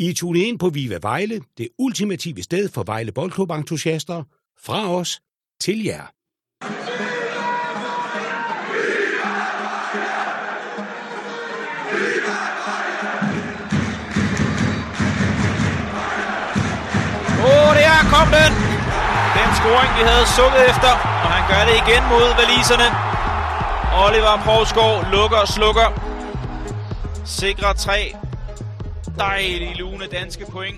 I er ind på Viva Vejle, det ultimative sted for Vejle Boldklub-entusiaster. Fra os til jer. Åh, oh, der kom den! Den scoring, vi havde sukket efter, og han gør det igen mod valiserne. Oliver Provskov lukker og slukker. Sikrer tre dejlige lune danske point.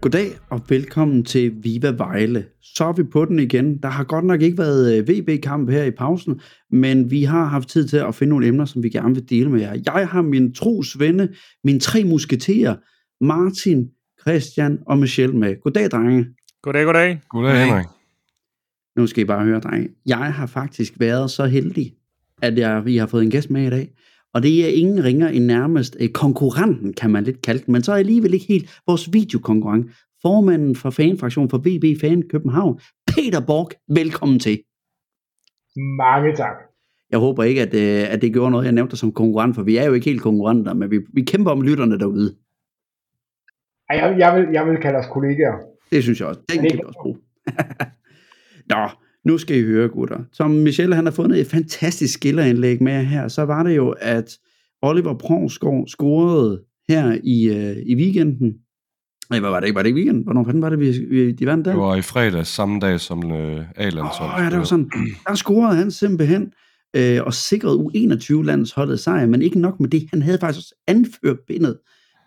Goddag og velkommen til Viva Vejle. Så er vi på den igen. Der har godt nok ikke været øh, VB-kamp her i pausen, men vi har haft tid til at finde nogle emner, som vi gerne vil dele med jer. Jeg har min trosvende, mine tre musketerer, Martin, Christian og Michelle med. Goddag, drenge. Goddag, goddag. Goddag, Henrik. Nu skal I bare høre, drenge. Jeg har faktisk været så heldig, at jeg, vi har fået en gæst med i dag. Og det er ingen ringer end nærmest eh, konkurrenten, kan man lidt kalde den, men så er alligevel ikke helt vores videokonkurrent. Formanden for fanfraktionen for VB Fan København, Peter Borg, velkommen til. Mange tak. Jeg håber ikke, at, øh, at det gjorde noget, jeg nævnte som konkurrent, for vi er jo ikke helt konkurrenter, men vi, vi kæmper om lytterne derude. Jeg, jeg, vil, jeg vil kalde os kollegaer. Det synes jeg også. Den kan vi også bruge. Nå, nu skal I høre, gutter. Som Michelle han har fundet et fantastisk skillerindlæg med her, så var det jo, at Oliver Provskov scorede her i, øh, i weekenden. Nej, hvad var det ikke? Var det ikke weekend? Hvornår fanden var det, vi, vi de vandt der? Det var i fredags, samme dag som øh, A-landshold. Åh, ja, det var sådan. Der scorede han simpelthen øh, og sikrede U21-landsholdet sejr, men ikke nok med det. Han havde faktisk også anført bindet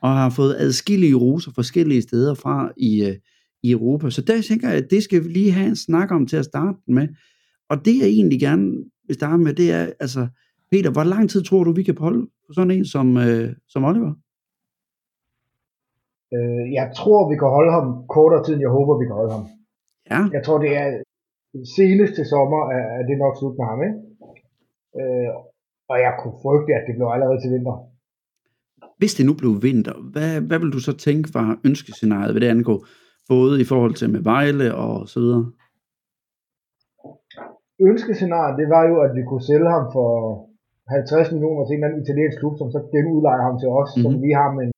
og har fået adskillige roser forskellige steder fra i, øh, i Europa. Så der tænker jeg, at det skal vi lige have en snak om til at starte med. Og det jeg egentlig gerne vil starte med, det er, altså, Peter, hvor lang tid tror du, vi kan holde på sådan en som, øh, som Oliver? Øh, jeg tror, vi kan holde ham kortere tid, end jeg håber, vi kan holde ham. Ja, Jeg tror, det er senest til sommer, er, er det nok slut med ham, ikke? Øh, og jeg kunne frygte, at det blev allerede til vinter. hvis det nu blev vinter, hvad, hvad vil du så tænke var ønskescenariet, hvad det angår? Både i forhold til med Vejle og så videre. Ønskescenariet, det var jo, at vi kunne sælge ham for 50 millioner til en eller anden italiensk klub, som så genudlejer ham til os, mm-hmm. som Mhm. vi har med en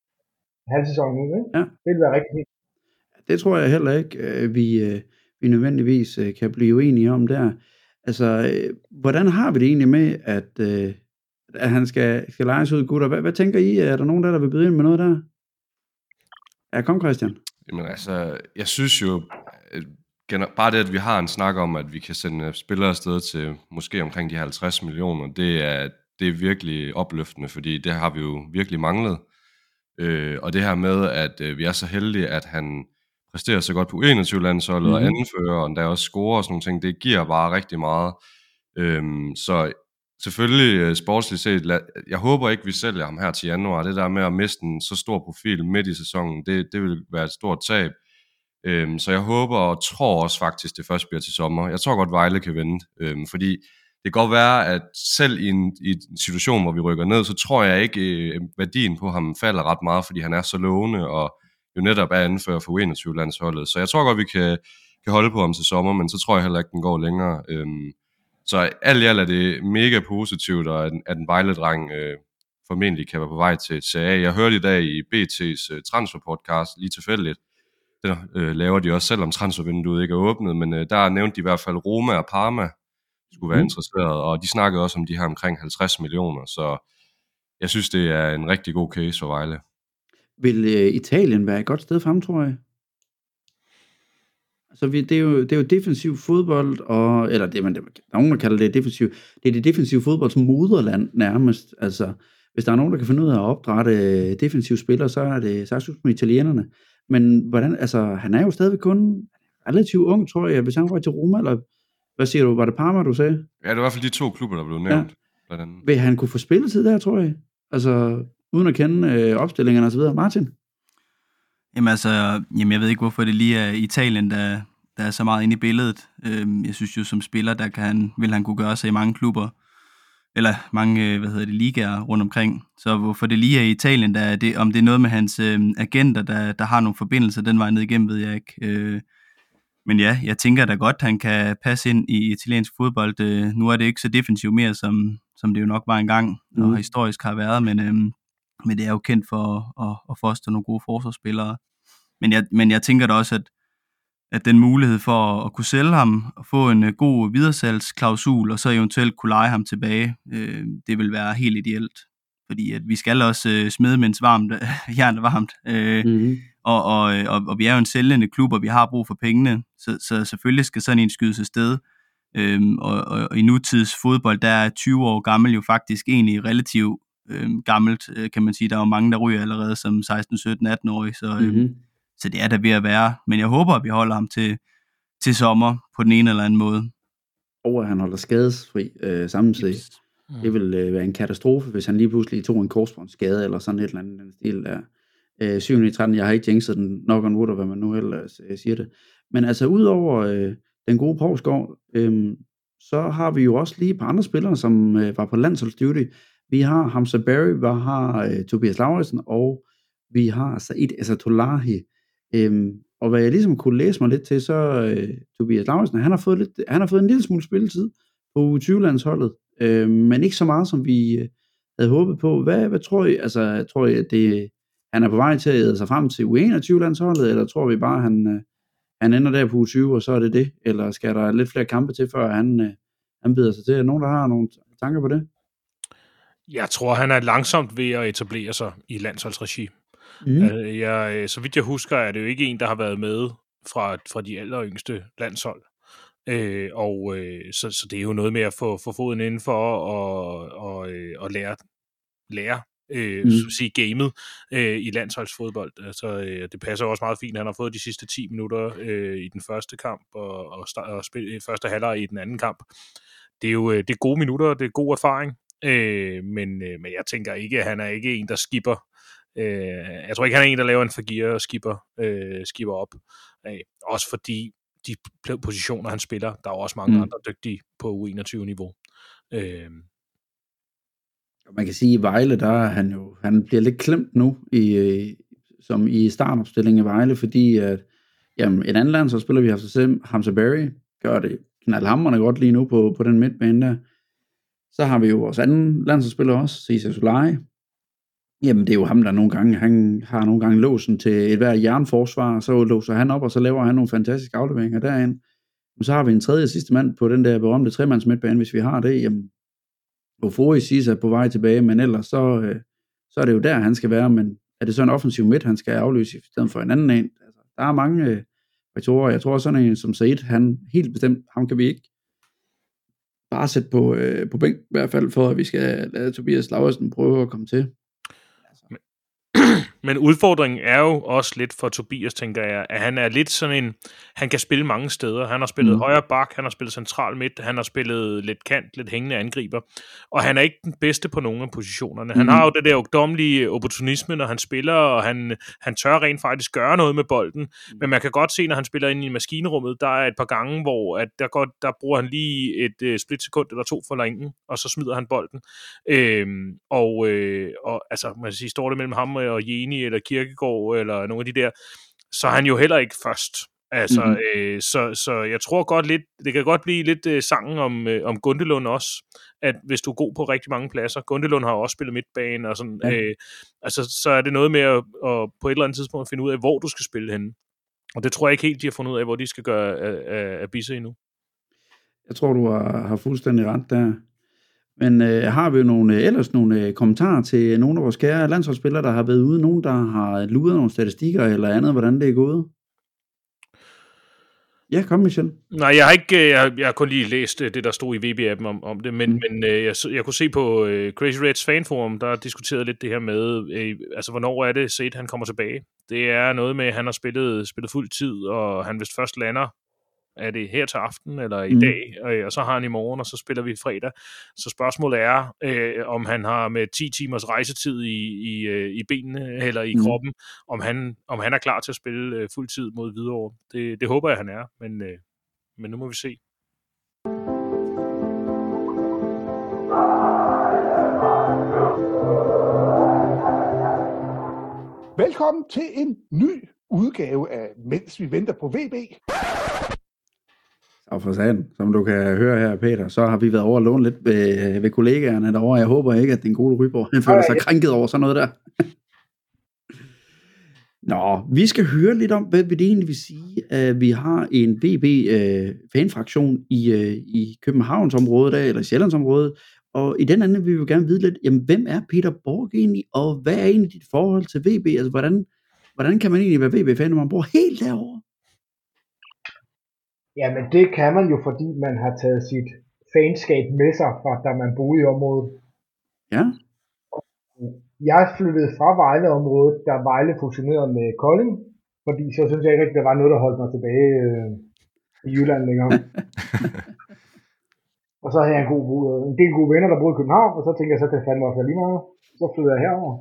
halv sæson nu, ikke? Ja. Det ville være rigtig fint. Det tror jeg heller ikke, øh, vi, øh, vi nødvendigvis øh, kan blive enige om der. Altså, hvordan har vi det egentlig med, at, at han skal, skal lejes ud, gutter? Hvad, hvad tænker I? Er der nogen der, der vil byde ind med noget der? Ja, kom Christian. Jamen altså, jeg synes jo, bare det, at vi har en snak om, at vi kan sende spillere afsted til måske omkring de 50 millioner, det er, det er virkelig opløftende, fordi det har vi jo virkelig manglet. Øh, og det her med, at øh, vi er så heldige, at han præsterer så godt på U21-landsholdet mm-hmm. og Mhm. anfører, og der også scorer og sådan nogle ting, det giver bare rigtig meget. Øhm, så selvfølgelig øh, sportsligt set, jeg håber ikke, vi sælger ham her til januar. Det der med at miste en så stor profil midt i sæsonen, det, det vil være et stort tab. Øhm, så jeg håber og tror også faktisk, det først bliver til sommer. Jeg tror godt, Vejle kan vente, øhm, fordi det kan godt være, at selv i en, i en situation, hvor vi rykker ned, så tror jeg ikke, øh, værdien på ham falder ret meget, fordi han er så lovende, og jo netop er anfører for U21-landsholdet. Så jeg tror godt, vi kan, kan holde på ham til sommer, men så tror jeg heller ikke, den går længere. Øhm, så alt i alt er det mega positivt, og at, at en Vejle-dreng øh, formentlig kan være på vej til CA. Jeg hørte i dag i BT's øh, transferpodcast, lige tilfældigt, den øh, laver de også, selvom transfervinduet ikke er åbnet, men øh, der nævnte de i hvert fald Roma og Parma skulle være Mm. interesseret, og de snakkede også om de her omkring 50 millioner, så jeg synes, det er en rigtig god case for Vejle. Vil øh, Italien være et godt sted frem, tror jeg? Altså, vi, det, er jo, det er jo defensiv fodbold, og, eller det, man, nogen der kalder det defensiv, det er det defensive fodbolds moderland nærmest. Altså, hvis der er nogen, der kan finde ud af at opdrætte defensive spillere, så er det er det italienerne. Men hvordan, altså, han er jo stadigvæk kun relativt ung, tror jeg, hvis han var til Roma, eller hvad siger du, var det Parma, du sagde? Ja, det var i hvert fald de to klubber, der blev nævnt. Ja. Blandt andet. Vil han kunne få spilletid der, tror jeg? Altså, uden at kende øh, opstillingerne og så videre. Martin? Jamen altså, jamen jeg ved ikke, hvorfor det lige er Italien, der, der er så meget inde i billedet. Øhm, jeg synes jo, som spiller, der kan han, vil han kunne gøre sig i mange klubber, eller mange, øh, hvad hedder det, ligaer rundt omkring. Så hvorfor det lige er Italien, der er det, om det er noget med hans øh, agenter, der, der har nogle forbindelser den vej ned igennem, ved jeg ikke. Øh, men ja, jeg tænker da godt, han kan passe ind i italiensk fodbold. Øh, nu er det ikke så defensivt mere, som, som det jo nok var engang, og Mm. historisk har været, men øhm, men det er jo kendt for at, at, at foster nogle gode forsvarsspillere. Men jeg, men jeg tænker da også, at, at den mulighed for at kunne sælge ham, og få en øh, god videresalgsklausul, og så eventuelt kunne lege ham tilbage, øh, det vil være helt ideelt. Fordi at vi skal også øh, smide, mens varmt, hjernet er varmt. Øh, mm-hmm. og, og, og, og vi er jo en sælgende klub, og vi har brug for pengene, så, så selvfølgelig skal sådan en skydes afsted. Øhm, og, og, og i nutids fodbold, der er 20 år gammel jo faktisk egentlig relativt øhm, gammelt, øh, kan man sige. Der er jo mange, der ryger allerede som 16, 17, 18-årige, så, øhm, mm-hmm. så det er der ved at være. Men jeg håber, at vi holder ham til, til sommer på den ene eller anden måde. Og at han holder skadesfri øh, samtidig. Yes. Mm. Det vil øh, være en katastrofe, hvis han lige pludselig tog en korsbåndsskade eller sådan et eller andet den stil der. Øh, 7. 13, jeg har ikke jinxet den nok on wood, hvad man nu ellers øh, siger det. Men altså udover øh, den gode Poulsgaard, øh, så har vi jo også lige et par andre spillere, som øh, var på landsholdsduty. Vi har Hamza Barry, vi har øh, Tobias Lauritsen, og vi har Said Asatolahi. Øhm, og hvad jeg ligesom kunne læse mig lidt til, så øh, Tobias Lauritsen, han har, fået lidt, han har fået en lille smule spilletid på U20-landsholdet, øh, men ikke så meget, som vi øh, havde håbet på. Hvad, hvad tror I? Altså, tror I, at det, han er på vej til at æde sig frem til U21-landsholdet, eller tror vi bare, at han, øh, han ender der på U20, og så er det det? Eller skal der lidt flere kampe til, før han, øh, han bider sig til? Er nogen, der har nogle tanker på det? Jeg tror, han er langsomt ved at etablere sig i landsholdsregi. Mm. Øh, jeg, så vidt jeg husker, er det jo ikke en, der har været med fra, fra de aller yngste landshold. Øh, og øh, så, så det er jo noget med at få, få foden indenfor og, og, øh, og lære, lære øh, mm. så sige, gamet øh, i landsholdsfodbold. Altså, øh, det passer også meget fint. Han har fået de sidste 10 minutter øh, i den første kamp og, og, start, og spil, første halvleg i den anden kamp. Det er jo øh, det er gode minutter, det er god erfaring, øh, men, øh, men jeg tænker ikke, at han er ikke en, der skipper. Øh, jeg tror ikke, han er en, der laver en forgiver og skipper, øh, skipper op. Øh, også fordi de positioner, han spiller, der er også mange mm. andre dygtige på U21-niveau. Øh, man kan sige, at i Vejle, der er han jo, han bliver lidt klemt nu, i, som i startopstillingen i Vejle, fordi at, jamen, en anden land, så spiller vi Hamza Barry, gør det knaldhamrende godt lige nu på, på den midtbane der. Så har vi jo vores anden landsholdsspiller også, Cesar Solari. Jamen, det er jo ham, der nogle gange, han har nogle gange låsen til et hver jernforsvar, så låser han op, og så laver han nogle fantastiske afleveringer derind. Men så har vi en tredje sidste mand på den der berømte tremands midtbane, hvis vi har det, jamen, Ofori siger er på vej tilbage, men ellers så, øh, så er det jo der, han skal være, men er det så en offensiv midt, han skal afløse i stedet for en anden en? Altså, der er mange øh, faktorer. Jeg tror sådan en som Said, han helt bestemt, ham kan vi ikke bare sætte på, øh, på bænk, i hvert fald for, at vi skal lade Tobias Laversen prøve at komme til. Men udfordringen er jo også lidt for Tobias, tænker jeg, at han er lidt sådan en, han kan spille mange steder. Han har spillet mm. højre bak, han har spillet central midt, han har spillet lidt kant, lidt hængende angriber, og han er ikke den bedste på nogen af positionerne. Mm. Han har jo det der ungdomlige opportunisme, når han spiller, og han, han tør rent faktisk gøre noget med bolden, mm. men man kan godt se, når han spiller ind i maskinrummet, der er et par gange, hvor at der, går, der bruger han lige et uh, splitsekund eller to for længe, og så smider han bolden. Øhm, og, øh, og altså, man kan sige, står det mellem ham og Jeni eller Kirkegaard eller nogle af de der, så er han jo heller ikke først. Altså, mm-hmm. øh, så, så jeg tror godt lidt, det kan godt blive lidt øh, sangen om, øh, om Gundelund også, at hvis du er god på rigtig mange pladser, Gundelund har også spillet midtbane, og sådan, ja. øh, altså, så er det noget med at, at på et eller andet tidspunkt finde ud af, hvor du skal spille henne. Og det tror jeg ikke helt, de har fundet ud af, hvor de skal gøre af, af, af Bisse endnu. Jeg tror, du har, har fuldstændig ret der. Men øh, har vi jo nogle, øh, ellers nogle øh, kommentarer til nogle af vores kære landsholdsspillere, der har været ude? Nogen, der har luret nogle statistikker eller andet, hvordan det er gået? Ja, kom Michel. Nej, jeg har ikke, øh, jeg, jeg har kun lige læst øh, det, der stod i VB-appen om, om det, men, mm. men jeg, jeg kunne se på uh, Crazy Reds fanforum, der diskuterede lidt det her med, uh, altså hvornår er det set, han kommer tilbage. Det er noget med, at han har spillet, spillet fuld tid, og han vist først lander er det her til aften, eller i mm. dag, og, og så har han i morgen, og så spiller vi fredag. Så spørgsmålet er, øh, om han har med 10 timers rejsetid i, i, øh, i benene, eller i mm. kroppen, om han, om han er klar til at spille øh, fuld tid mod Hvidovre. Det, det håber jeg, han er, men, øh, men nu må vi se. Velkommen til en ny udgave af Mens vi venter på VB. Og for satan, som du kan høre her, Peter, så har vi været over og låne lidt ved, ved kollegaerne derovre. Jeg håber ikke, at den gode Ryborg han føler sig krænket over sådan noget der. Nå, vi skal høre lidt om, hvad det egentlig vil sige, at vi har en VB-fanfraktion i, øh, i Københavnsområdet eller Sjællandsområdet, og i den anden vil vi jo gerne vide lidt, jamen, hvem er Peter Borg egentlig, og hvad er egentlig dit forhold til VB? Altså, hvordan, hvordan kan man egentlig være VB-fan, når man bor helt derovre? Jamen det kan man jo, fordi man har taget sit fanskab med sig fra da man boede i området. Ja, Jeg flyttede fra Vejle-området, da Vejle fusionerede med Kolding, fordi så synes jeg ikke rigtig, der var noget, der holdt mig tilbage øh, i Jylland længere. og så havde jeg en, god, øh, en del gode venner, der boede i København, og så tænkte jeg, så kan det fandme også lige meget. Så flyttede jeg herover.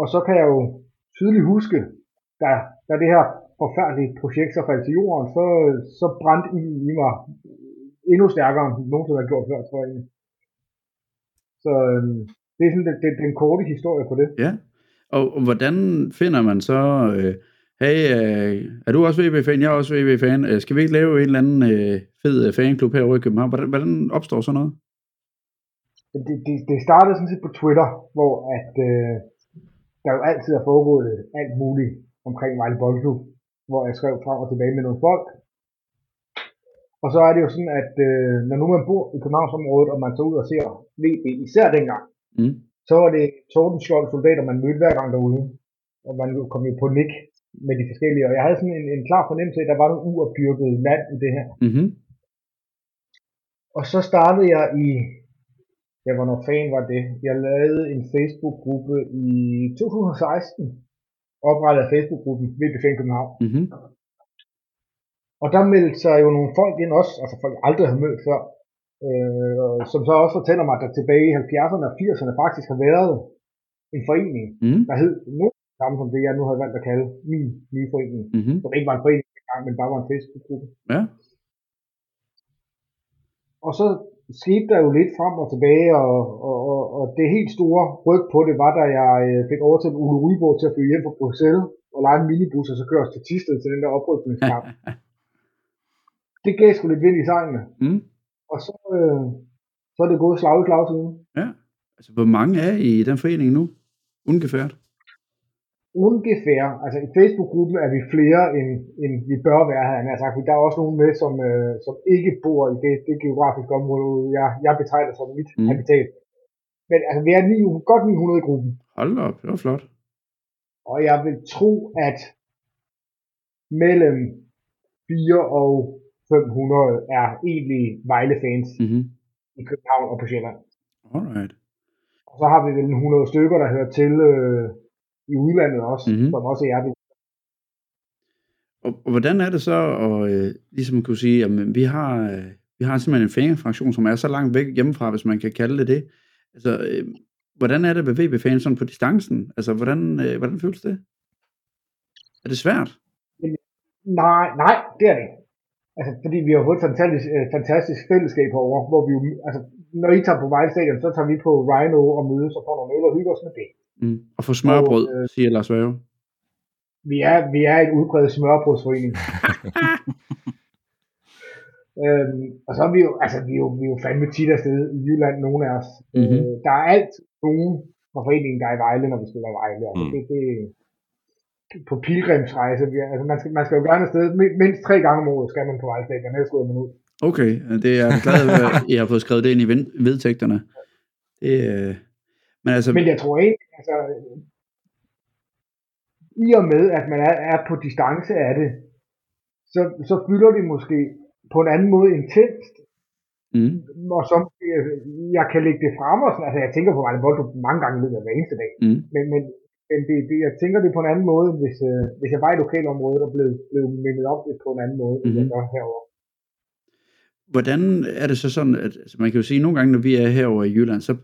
Og så kan jeg jo tydeligt huske, da, da det her forfærdelige projekt så faldt til jorden, så, så brændte i, i mig endnu stærkere, end nogensinde har gjort før, tror jeg. egentlig. Så øhm, det er sådan den, den, den korte historie på det. ja. Og, og hvordan finder man så, øh, hey, øh, er du også VB-fan? Jeg er også VB-fan. Øh, skal vi ikke lave en eller anden øh, fed øh, fanklub herovre i København? Hvordan, hvordan opstår sådan noget? Det, det, det startede sådan set på Twitter, hvor at, øh, der jo altid har foregået alt muligt omkring Vejle Boldklub, hvor jeg skrev frem og tilbage med nogle folk. Og så er det jo sådan, at øh, når nu man bor i Københavnsområdet, og man tager ud og ser VB, især dengang, Mm. så var det Tordenskjold soldater, man mødte hver gang derude. Og man kom jo på nik med de forskellige. Og jeg havde sådan en, en klar fornemmelse af, at der var noget uopdyrket land i det her. Mm-hmm. Og så startede jeg i, ja, hvornår fanden var det? Jeg lavede en Facebook-gruppe i 2016. Oprettede Facebook-gruppen VB Fan København. Mm-hmm. Og der meldte sig jo nogle folk ind også, altså folk, jeg aldrig har mødt før, øh, som så også fortæller mig, at der tilbage i 70'erne og 80'erne faktisk har været en forening, Mm. der hed nu samme som det, jeg nu har valgt at kalde min nye forening. Mm-hmm. Som ikke var en forening engang, men bare var en Facebook-gruppe. Ja. Og så skete der jo lidt frem og tilbage, og, og, og, og det helt store ryg på det var, da jeg øh, fik overtaget Ulle Ryborg til at flyve hjem fra Bruxelles og lege en minibus, og så køre os til Tisted til den der oprykningskamp. det gav sgu lidt vind i sejlene. Mm. Og så, øh, så er det gået slag i slag siden. Altså, hvor mange er I i den forening nu? Ungefært. Ungefær, altså i Facebook-gruppen er vi flere, end, end vi bør være her. Jeg sagt. Der er også nogen med, som, øh, som ikke bor i det, det geografiske område, jeg, jeg betegner som mit Mm. mm. habitat. Men altså, vi er 9, godt 900 i gruppen. Hold da op, det var flot. Og jeg vil tro, at mellem 4 og 500 er egentlig Vejle-fans Mm-hmm. i København og på Sjælland. Alright. Og så har vi vel 100 stykker, der hører til øh, i udlandet også, Mhm. mm-hmm. som også er hjerteligt. Og, og hvordan er det så at øh, ligesom kunne sige, at vi har, øh, vi har simpelthen en fanfraktion, som er så langt væk hjemmefra, hvis man kan kalde det det. Altså, øh, hvordan er det ved VB-fans sådan på distancen? Altså, hvordan, øh, hvordan føles det? Er det svært? Nej, nej, det er det ikke. Altså, fordi vi har fået et fantastisk, øh, fantastisk fællesskab herovre, hvor vi jo, altså, når I tager på Vejle Stadion, så tager vi på Rhino og mødes og får nogle øl og hygger os med det. Mm. Og få smørbrød, Og, øh, siger Lars Vave. Vi er, vi er en udbredt smørbrødsforening. øhm, og så er vi jo, altså, vi er jo, vi er jo fandme tit afsted i Jylland, nogle af os. Mhm. Øh, der er alt nogen fra foreningen, der er i Vejle, når vi spiller i Vejle. Altså, Mm. det, det, på pilgrimsrejse. Vi er, altså, man, skal, man skal jo gerne afsted mi- mindst tre gange om året, skal man på Vejle Stadion, ellers går man ud. Okay, det er jeg glad for, at I har fået skrevet det ind i vedtægterne. Det, øh, men altså, Men jeg tror ikke, altså, i og med, at man er, er på distance af det, så, så fylder det måske på en anden måde intenst, mm, og så øh, jeg kan lægge det frem, og sådan, altså jeg tænker på Vejle Boldklub mange gange i løbet af hver eneste dag, mm, men, men, men det, det, jeg tænker det på en anden måde, end hvis, øh, hvis jeg var i lokalområdet og blev, blev mindet op det på en anden måde, mm-hmm. end jeg Mhm. gør herovre. hvordan er det så sådan, at altså man kan jo sige, at nogle gange, når vi er herover i Jylland, så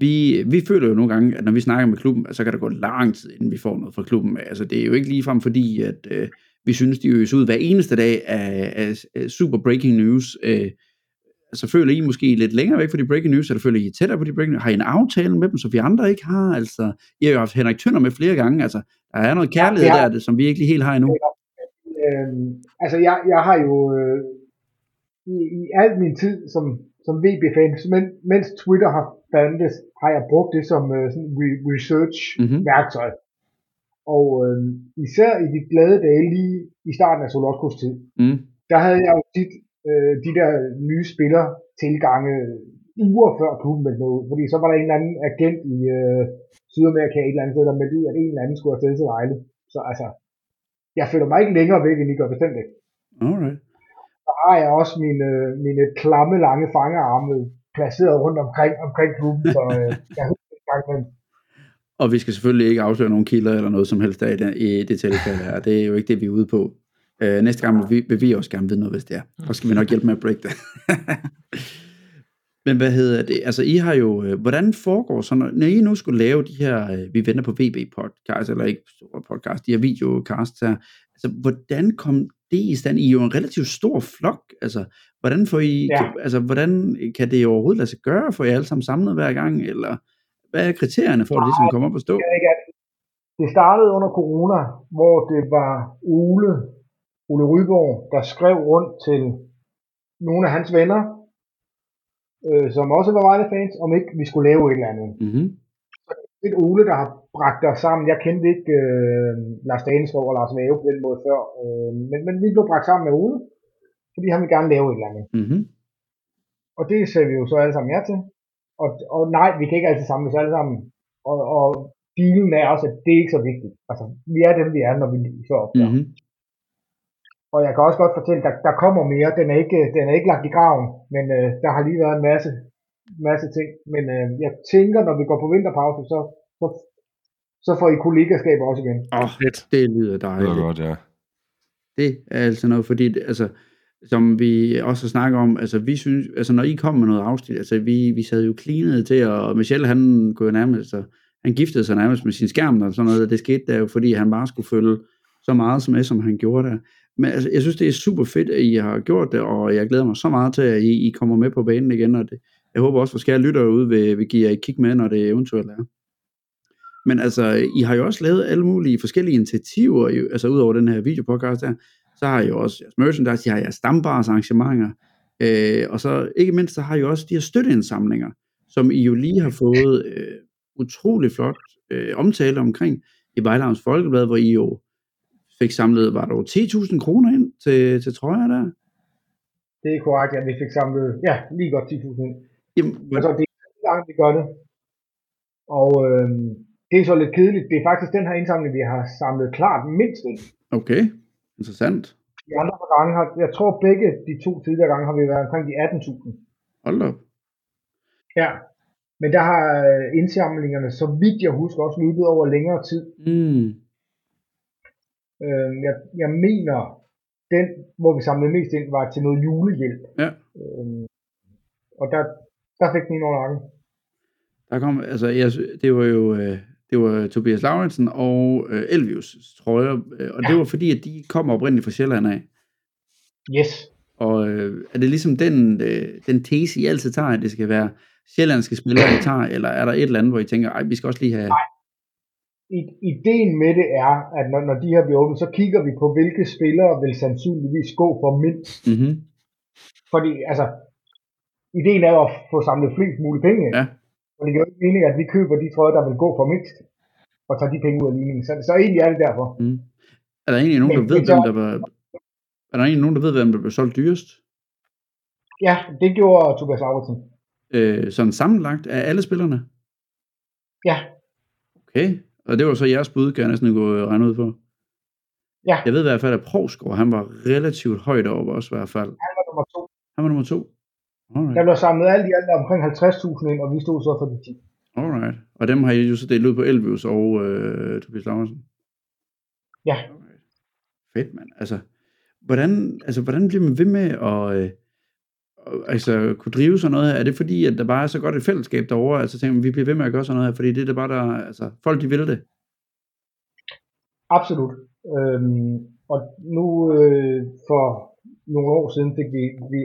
vi, vi føler jo nogle gange, at når vi snakker med klubben, så kan der gå lang tid, inden vi får noget fra klubben. Altså, det er jo ikke ligefrem fordi, at øh, vi synes, de øges ud hver eneste dag af, af, af super breaking news. Øh, så føler I måske lidt længere væk fra de breaking news, eller føler I tættere på de breaking news? Har I en aftale med dem, som vi andre ikke har? Altså, I har jo haft Henrik Tønder med flere gange. Altså, der er noget kærlighed Ja, ja, der, det, som vi ikke lige helt har endnu. Øhm, altså jeg, jeg har jo øh, i, i al min tid som, som VB-fan, men, mens Twitter har fandtes, har jeg brugt det som øh, sådan re- Mhm. research-værktøj. Og øh, især i de glade dage lige i starten af Solotkos tid, Mm. der havde jeg jo tit øh, de der nye spillere tilgange uger før klubben meldte ud. Fordi så var der en eller anden agent i øh, Sydamerika et eller andet sted, der meldte ud, at en eller anden skulle afsted til Vejle. Så altså, jeg føler mig ikke længere væk, end I gør bestemt ikke. Alright. Så har jeg også mine, mine klamme, lange fangerarme placeret rundt omkring, omkring klubben, så øh, jeg husker engang, men Og vi skal selvfølgelig ikke afsløre nogen kilder eller noget som helst af i det, i det tilfælde her. Det er jo ikke det, vi er ude på. Øh, næste gang vil vi, vil vi også gerne vide noget, hvis det er. Og så skal vi nok hjælpe med at break det. Men hvad hedder det? Altså, I har jo... øh, Hvordan foregår så, når, når I nu skulle lave de her... øh, Vi venter på VB-podcast, eller ikke store podcast, de her videocasts her. Altså, hvordan kom det i stand? I er jo en relativt stor flok. Altså, hvordan får I... Ja. Kan, altså, hvordan kan det overhovedet lade sig gøre? Får I alle sammen samlet hver gang? Eller hvad er kriterierne for, at det ligesom kommer op at stå? det ikke alt. Det startede under corona, hvor det var Ole, Ole Ryborg, der skrev rundt til nogle af hans venner, øh, som også var Vejle-fans, om ikke vi skulle lave et eller andet. Mm-hmm. Det er Ole, der har bragt os sammen. Jeg kendte ikke øh, Lars Daneskov og Lars Vave på den måde før, øh, men, men vi blev bragt sammen med Ole, fordi han ville gerne lave et eller andet. Mm-hmm. Og det ser vi jo så alle sammen ja til. Og, og nej, vi kan ikke altid samles alle sammen. Og, og dealen er også, at det er ikke så vigtigt. Altså, vi er dem, vi er, når vi så optager. Mm-hmm. Og jeg kan også godt fortælle, der, der kommer mere. Den er ikke, den er ikke lagt i graven, men øh, der har lige været en masse, masse ting. Men øh, jeg tænker, når vi går på vinterpause, så, så, så får I kollegaskaber også igen. Åh, oh, Fedt. det lyder Det dejligt. var godt, ja. Det er altså noget, fordi det, altså, som vi også snakker om, altså vi synes, altså når I kom med noget afsnit, altså vi, vi sad jo cleanet til, og Michelle han kunne jo nærmest, så, han giftede sig nærmest med sin skærm og sådan noget, og det skete der jo, fordi han bare skulle følge så meget som med, som han gjorde der. Men altså, jeg synes, det er super fedt, at I har gjort det, og jeg glæder mig så meget til, at I, I kommer med på banen igen, og det, jeg håber også, at skære lyttere ude vil, vil give jer et kig med, når det eventuelt er. Men altså, I har jo også lavet alle mulige forskellige initiativer, jo, altså ud over den her videopodcast der, så har I jo også jeres merchandise, I har jeres stambars arrangementer, øh, og så ikke mindst, så har I jo også de her støtteindsamlinger, som I jo lige har fået øh, utrolig flot øh, omtale omkring i Vejlavns Folkeblad, hvor I jo fik samlet, var der jo 10.000 kroner ind til, til trøjer der? Det er korrekt, at vi fik samlet, ja, lige godt 10.000 ind. Jamen, Altså, det er gang, vi gør det. Og øh, det er så lidt kedeligt. Det er faktisk den her indsamling, vi har samlet klart mindst ind. okay, interessant. De andre gange har, jeg tror begge de to tidligere gange har vi været omkring de 18.000. Hold op. Ja. Men der har øh, indsamlingerne, så vidt jeg husker, også løbet over længere tid. Mm. Øh, jeg, jeg mener, den, hvor vi samlede mest ind, var til noget julehjælp. Ja. Øh, og der, der fik den en over nakken. Der kom, altså, jeg, det var jo, øh, det var Tobias Lauritsen og øh, Elvius trøjer, øh, og det var fordi, at de kom oprindeligt fra Sjælland af. Yes. Og øh, er det ligesom den, øh, den tese, I altid tager, at det skal være sjællandske spillere, I tager, eller er der et eller andet, hvor I tænker, ej, vi skal også lige have... I- ideen med det er, at når, når de her bliver åbnet, så kigger vi på, hvilke spillere vil sandsynligvis gå for mindst. Mm-hmm. Fordi, altså, ideen er jo at få samlet flest mulige penge. Ja. Men det giver jo ikke mening, at vi køber de trøjer, der vil gå for mindst, og tager de penge ud af ligningen. Så, så egentlig er det derfor. Mm. Er der egentlig nogen, der Men ved, er hvem der var... Er der egentlig nogen, der ved, hvem der blev solgt dyrest? Ja, det gjorde Tobias Lauritsen. Øh, sådan sammenlagt af alle spillerne? Ja, Okay. Og det var så jeres bud, kan jeg næsten gå og regne ud på. Ja. Jeg ved i hvert fald, at Provsgaard, han var relativt højt over os i hvert fald. han var nummer to. Han var nummer to. Alright. Der blev samlet alt i alt omkring 50.000 ind, og vi stod så for de 10. Alright. Og dem har I jo så delt ud på Elvius og øh, Tobias Laursen. Ja. Alright. Fedt, mand. Altså, hvordan, altså, hvordan bliver man ved med at øh, og- altså, kunne drive sådan noget her? Er det fordi, at der bare er så godt et fællesskab derovre? Altså, tænker man, vi bliver ved med at gøre sådan noget her, fordi det er det bare, der, altså, folk de vil det. Absolut. Øhm, og nu øh, for nogle år siden fik vi, vi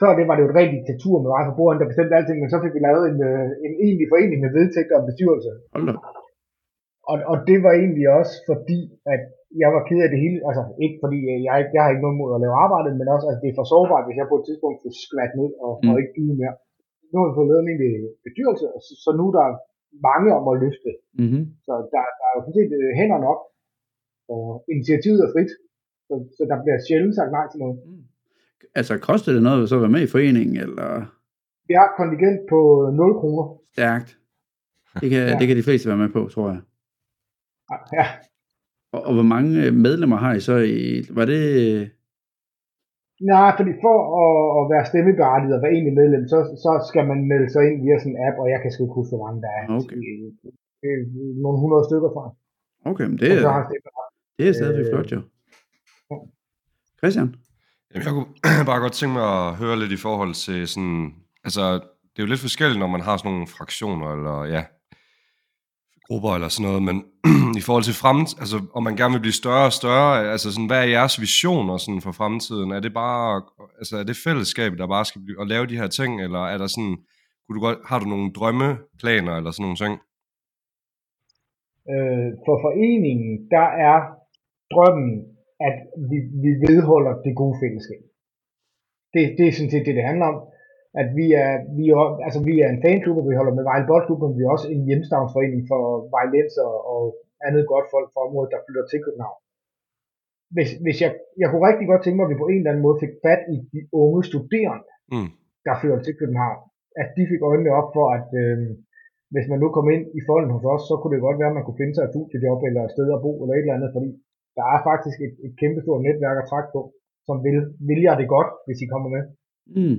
før det var det jo et rent diktatur med mig på bordet, der bestemte alting, men så fik vi lavet en, øh, en egentlig forening med vedtægter og bestyrelse. Hold. Og, og det var egentlig også fordi, at jeg var ked af det hele, altså ikke fordi øh, jeg, jeg har ikke noget mod at lave arbejdet, men også at det er for sårbart, hvis jeg på et tidspunkt får skvat ned og, mm. og Mm. ikke yde mere. Nu har vi fået lavet en egentlig bestyrelse, og så, så nu er der mange om at løfte. Mm-hmm. Så der, der er jo sådan set øh, hænder nok, og initiativet er frit. Så, så der bliver sjældent sagt nej til noget. Altså, koster det noget at så være med i foreningen, eller Vi har kontingent på 0 kroner. stærkt? Det kan, Ja. det kan de fleste være med på, tror jeg. Ja, Og, og hvor mange øh, medlemmer har I så i... Var det... nej, fordi for at, at være stemmeberettiget og være egentlig medlem, så, så skal man melde sig ind via sådan en app, og jeg kan sgu ikke huske, hvor mange der er. Okay. Det er nogle hundrede stykker fra. Okay, men det er, det er stadigvæk øh, flot, jo. Christian? Jamen, jeg kunne bare godt tænke mig at høre lidt i forhold til sådan... Altså, det er jo lidt forskelligt, når man har sådan nogle fraktioner, eller ja, grupper eller sådan noget, men i forhold til fremtiden, altså om man gerne vil blive større og større, altså sådan, hvad er jeres visioner sådan for fremtiden? Er det bare, altså er det fællesskabet, der bare skal blive, at lave de her ting, eller er der sådan, kunne du godt, har du nogle drømmeplaner eller sådan nogle ting? Øh, for foreningen, der er drømmen, at vi, vi vedholder det gode fællesskab. Det, det er sådan set det, det handler om. At vi er, vi er, altså vi er en fanklub, og vi holder med Vejle Boldklub, men vi er også en hjemstavnsforening for Vejlenser og andet godt folk fra området, der flytter til København. Hvis, hvis jeg, jeg kunne rigtig godt tænke mig, at vi på en eller anden måde fik fat i de unge studerende, Mm. der flytter til København. At de fik øjnene op for, at øh, hvis man nu kom ind i folden hos os, så kunne det godt være, at man kunne finde sig et studiejob eller et sted at bo eller et eller andet, fordi der er faktisk et, et kæmpe stort netværk at trække på, som vil, vil jeg det godt, hvis I kommer med. Mm.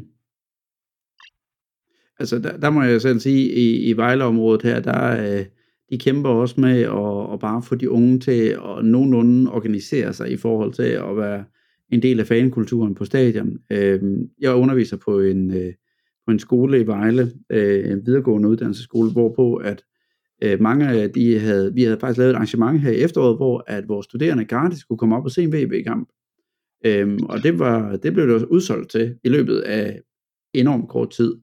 Altså, der, der må jeg selv sige, i, i Vejleområdet her, der øh, de kæmper også med at, at bare få de unge til at nogenlunde organisere sig i forhold til at være en del af fankulturen på stadion. Øh, jeg underviser på en, øh, på en skole i Vejle, øh, en videregående uddannelsesskole, hvorpå at øh, mange af de havde, vi havde faktisk lavet et arrangement her i efteråret, hvor at vores studerende gratis kunne komme op og se en VB-kamp. Øhm, og det, var, det blev det også udsolgt til i løbet af enormt kort tid,